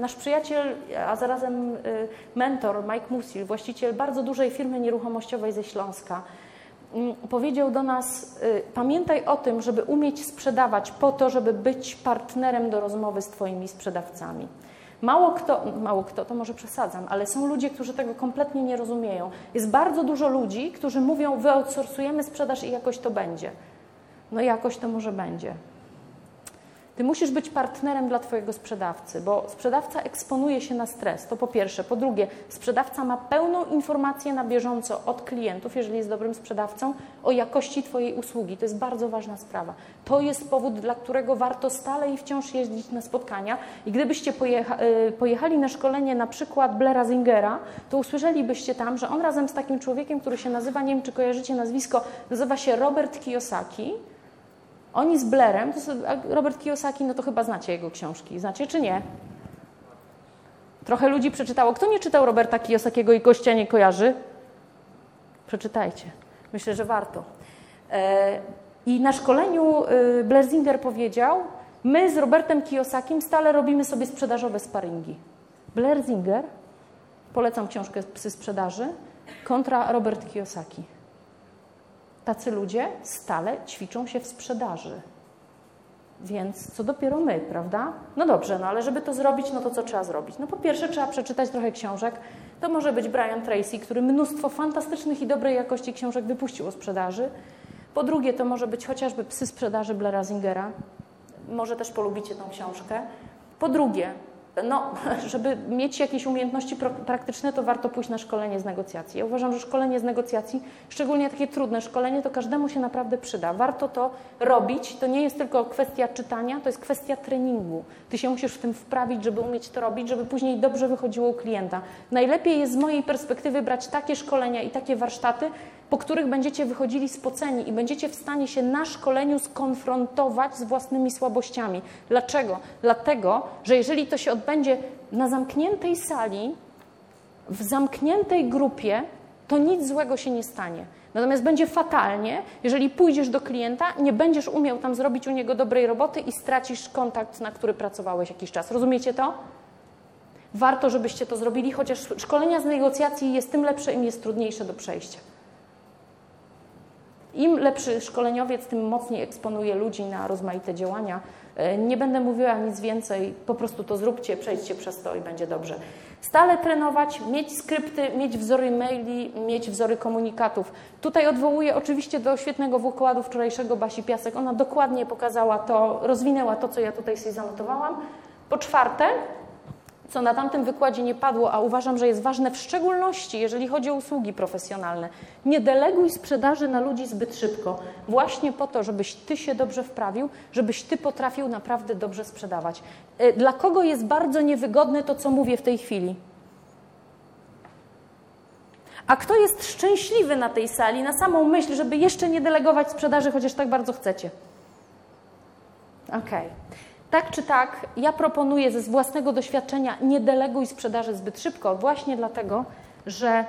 nasz przyjaciel, a zarazem mentor Mike Musil, właściciel bardzo dużej firmy nieruchomościowej ze Śląska, mm, powiedział do nas: Pamiętaj o tym, żeby umieć sprzedawać po to, żeby być partnerem do rozmowy z Twoimi sprzedawcami. Mało kto, mało kto, to może przesadzam, ale są ludzie, którzy tego kompletnie nie rozumieją. Jest bardzo dużo ludzi, którzy mówią, wyoutsourcujemy sprzedaż i jakoś to będzie. No jakoś to może będzie. Ty musisz być partnerem dla Twojego sprzedawcy, bo sprzedawca eksponuje się na stres. To po pierwsze. Po drugie, sprzedawca ma pełną informację na bieżąco od klientów, jeżeli jest dobrym sprzedawcą, o jakości Twojej usługi. To jest bardzo ważna sprawa. To jest powód, dla którego warto stale i wciąż jeździć na spotkania. I gdybyście pojecha y, pojechali na szkolenie na przykład Blaira Zingera, to usłyszelibyście tam, że on razem z takim człowiekiem, który się nazywa, nie wiem czy kojarzycie nazwisko, nazywa się Robert Kiyosaki oni z Blairem, to Robert Kiyosaki, no to chyba znacie jego książki. Znacie czy nie? Trochę ludzi przeczytało. Kto nie czytał Roberta Kiyosakiego i gościa nie kojarzy? Przeczytajcie. Myślę, że warto. E, I na szkoleniu e, Blair Zinger powiedział, my z Robertem Kiyosakim stale robimy sobie sprzedażowe sparingi. Blair Zinger, polecam książkę Psy Sprzedaży, kontra Robert Kiyosaki. Tacy ludzie stale ćwiczą się w sprzedaży. Więc co dopiero my, prawda? No dobrze, no ale żeby to zrobić, no to co trzeba zrobić? No po pierwsze trzeba przeczytać trochę książek. To może być Brian Tracy, który mnóstwo fantastycznych i dobrej jakości książek wypuścił o sprzedaży. Po drugie to może być chociażby Psy sprzedaży Blaira Zingera. Może też polubicie tą książkę. Po drugie, no, żeby mieć jakieś umiejętności praktyczne, to warto pójść na szkolenie z negocjacji. Ja uważam, że szkolenie z negocjacji, szczególnie takie trudne szkolenie, to każdemu się naprawdę przyda. Warto to robić. To nie jest tylko kwestia czytania, to jest kwestia treningu. Ty się musisz w tym wprawić, żeby umieć to robić, żeby później dobrze wychodziło u klienta. Najlepiej jest z mojej perspektywy brać takie szkolenia i takie warsztaty, po których będziecie wychodzili spoceni i będziecie w stanie się na szkoleniu skonfrontować z własnymi słabościami. Dlaczego? Dlatego, że jeżeli to się odbędzie na zamkniętej sali, w zamkniętej grupie, to nic złego się nie stanie. Natomiast będzie fatalnie, jeżeli pójdziesz do klienta, nie będziesz umiał tam zrobić u niego dobrej roboty i stracisz kontakt, na który pracowałeś jakiś czas. Rozumiecie to? Warto, żebyście to zrobili, chociaż szkolenia z negocjacji jest tym lepsze, im jest trudniejsze do przejścia. Im lepszy szkoleniowiec, tym mocniej eksponuje ludzi na rozmaite działania. E, nie będę mówiła nic więcej, po prostu to zróbcie, przejdźcie przez to i będzie dobrze. Stale trenować, mieć skrypty, mieć wzory maili, mieć wzory komunikatów. Tutaj odwołuję oczywiście do świetnego wykładu wczorajszego Basi Piasek. Ona dokładnie pokazała to, rozwinęła to, co ja tutaj sobie zanotowałam. Po czwarte, co na tamtym wykładzie nie padło, a uważam, że jest ważne w szczególności, jeżeli chodzi o usługi profesjonalne. Nie deleguj sprzedaży na ludzi zbyt szybko, właśnie po to, żebyś ty się dobrze wprawił, żebyś ty potrafił naprawdę dobrze sprzedawać. E, dla kogo jest bardzo niewygodne to, co mówię w tej chwili? A kto jest szczęśliwy na tej sali, na samą myśl, żeby jeszcze nie delegować sprzedaży, chociaż tak bardzo chcecie? Okej. Okay. Tak czy tak, ja proponuję ze własnego doświadczenia nie deleguj sprzedaży zbyt szybko, właśnie dlatego, że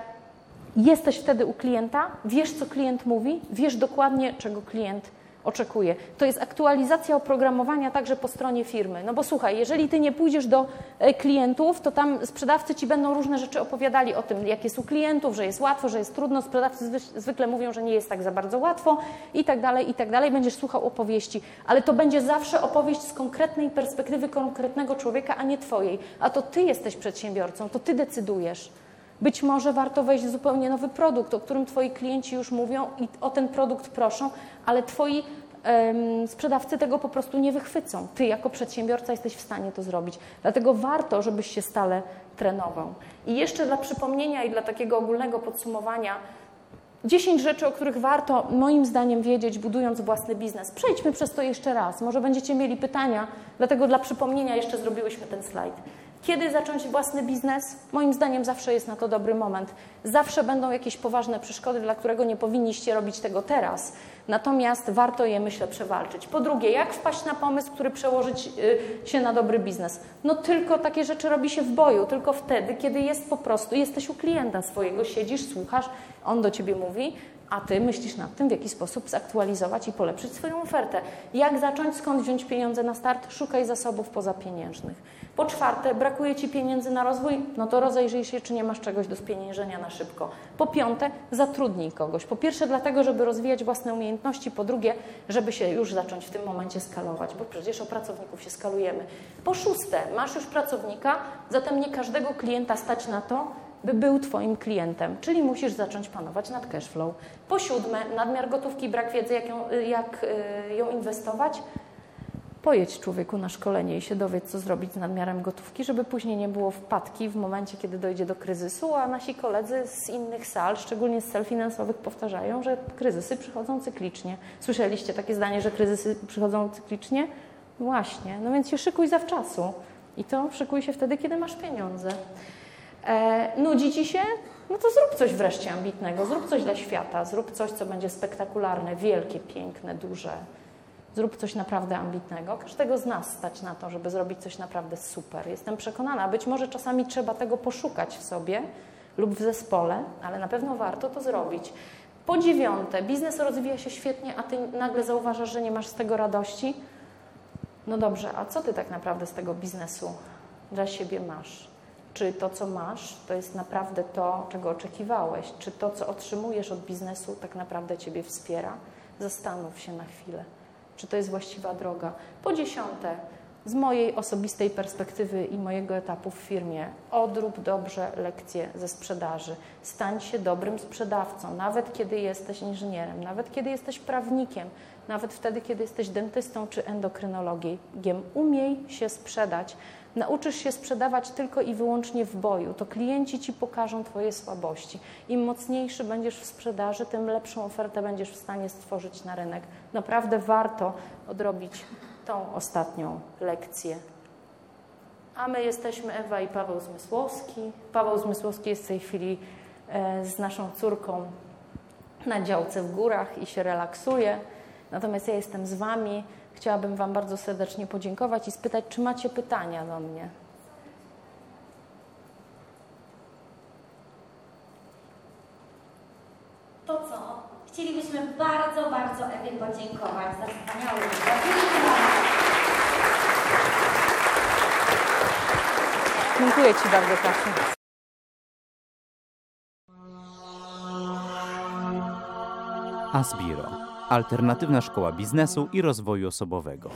jesteś wtedy u klienta, wiesz, co klient mówi, wiesz dokładnie, czego klient oczekuje. To jest aktualizacja oprogramowania także po stronie firmy. No bo słuchaj, jeżeli ty nie pójdziesz do e, klientów, to tam sprzedawcy ci będą różne rzeczy opowiadali o tym, jak jest u klientów, że jest łatwo, że jest trudno. Sprzedawcy zwykle mówią, że nie jest tak za bardzo łatwo i tak dalej, i tak dalej. Będziesz słuchał opowieści, ale to będzie zawsze opowieść z konkretnej perspektywy konkretnego człowieka, a nie twojej. A to ty jesteś przedsiębiorcą, to ty decydujesz. Być może warto wejść w zupełnie nowy produkt, o którym Twoi klienci już mówią i o ten produkt proszą, ale Twoi sprzedawcy tego po prostu nie wychwycą. Ty jako przedsiębiorca jesteś w stanie to zrobić. Dlatego warto, żebyś się stale trenował. I jeszcze dla przypomnienia i dla takiego ogólnego podsumowania, 10 rzeczy, o których warto moim zdaniem wiedzieć, budując własny biznes. Przejdźmy przez to jeszcze raz. Może będziecie mieli pytania, dlatego dla przypomnienia jeszcze zrobiłyśmy ten slajd. Kiedy zacząć własny biznes? Moim zdaniem zawsze jest na to dobry moment. Zawsze będą jakieś poważne przeszkody, dla którego nie powinniście robić tego teraz. Natomiast warto je, myślę, przewalczyć. Po drugie, jak wpaść na pomysł, który przełożyć y, się na dobry biznes? No tylko takie rzeczy robi się w boju, tylko wtedy, kiedy jest po prostu, jesteś u klienta swojego, siedzisz, słuchasz, on do ciebie mówi, a ty myślisz nad tym, w jaki sposób zaktualizować i polepszyć swoją ofertę. Jak zacząć, skąd wziąć pieniądze na start? Szukaj zasobów pozapieniężnych. Po czwarte, brakuje Ci pieniędzy na rozwój, no to rozejrzyj się, czy nie masz czegoś do spieniężenia na szybko. Po piąte, zatrudnij kogoś. Po pierwsze, dlatego, żeby rozwijać własne umiejętności, po drugie, żeby się już zacząć w tym momencie skalować, bo przecież o pracowników się skalujemy. Po szóste, masz już pracownika, zatem nie każdego klienta stać na to, by był Twoim klientem, czyli musisz zacząć panować nad cashflow. Po siódme, nadmiar gotówki, brak wiedzy, jak ją, jak y, ją inwestować. Pojedź człowieku na szkolenie i się dowiedz, co zrobić z nadmiarem gotówki, żeby później nie było wpadki w momencie, kiedy dojdzie do kryzysu, a nasi koledzy z innych sal, szczególnie z sal finansowych, powtarzają, że kryzysy przychodzą cyklicznie. Słyszeliście takie zdanie, że kryzysy przychodzą cyklicznie? Właśnie, no więc się szykuj zawczasu. I to szykuj się wtedy, kiedy masz pieniądze. E, nudzi ci się? No to zrób coś wreszcie ambitnego, zrób coś dla świata, zrób coś, co będzie spektakularne, wielkie, piękne, duże. Zrób coś naprawdę ambitnego. Każdego z nas stać na to, żeby zrobić coś naprawdę super. Jestem przekonana, być może czasami trzeba tego poszukać w sobie lub w zespole, ale na pewno warto to zrobić. Po dziewiąte, biznes rozwija się świetnie, a ty nagle zauważasz, że nie masz z tego radości. No dobrze, a co ty tak naprawdę z tego biznesu dla siebie masz? Czy to, co masz, to jest naprawdę to, czego oczekiwałeś? Czy to, co otrzymujesz od biznesu, tak naprawdę ciebie wspiera? Zastanów się na chwilę czy to jest właściwa droga. Po dziesiąte, z mojej osobistej perspektywy i mojego etapu w firmie, odrób dobrze lekcje ze sprzedaży. Stań się dobrym sprzedawcą, nawet kiedy jesteś inżynierem, nawet kiedy jesteś prawnikiem, nawet wtedy, kiedy jesteś dentystą czy endokrynologiem. Umiej się sprzedać. Nauczysz się sprzedawać tylko i wyłącznie w boju. To klienci ci pokażą Twoje słabości. Im mocniejszy będziesz w sprzedaży, tym lepszą ofertę będziesz w stanie stworzyć na rynek. Naprawdę warto odrobić tą ostatnią lekcję. A my jesteśmy Ewa i Paweł Zmysłowski. Paweł Zmysłowski jest w tej chwili e, z naszą córką na działce w górach i się relaksuje. Natomiast ja jestem z Wami. Chciałabym Wam bardzo serdecznie podziękować i spytać, czy macie pytania do mnie. To co? Chcielibyśmy bardzo, bardzo Ewie podziękować za wspaniały. Dziękuję Ci bardzo, Kasiu. Asbiro. Alternatywna szkoła biznesu i rozwoju osobowego.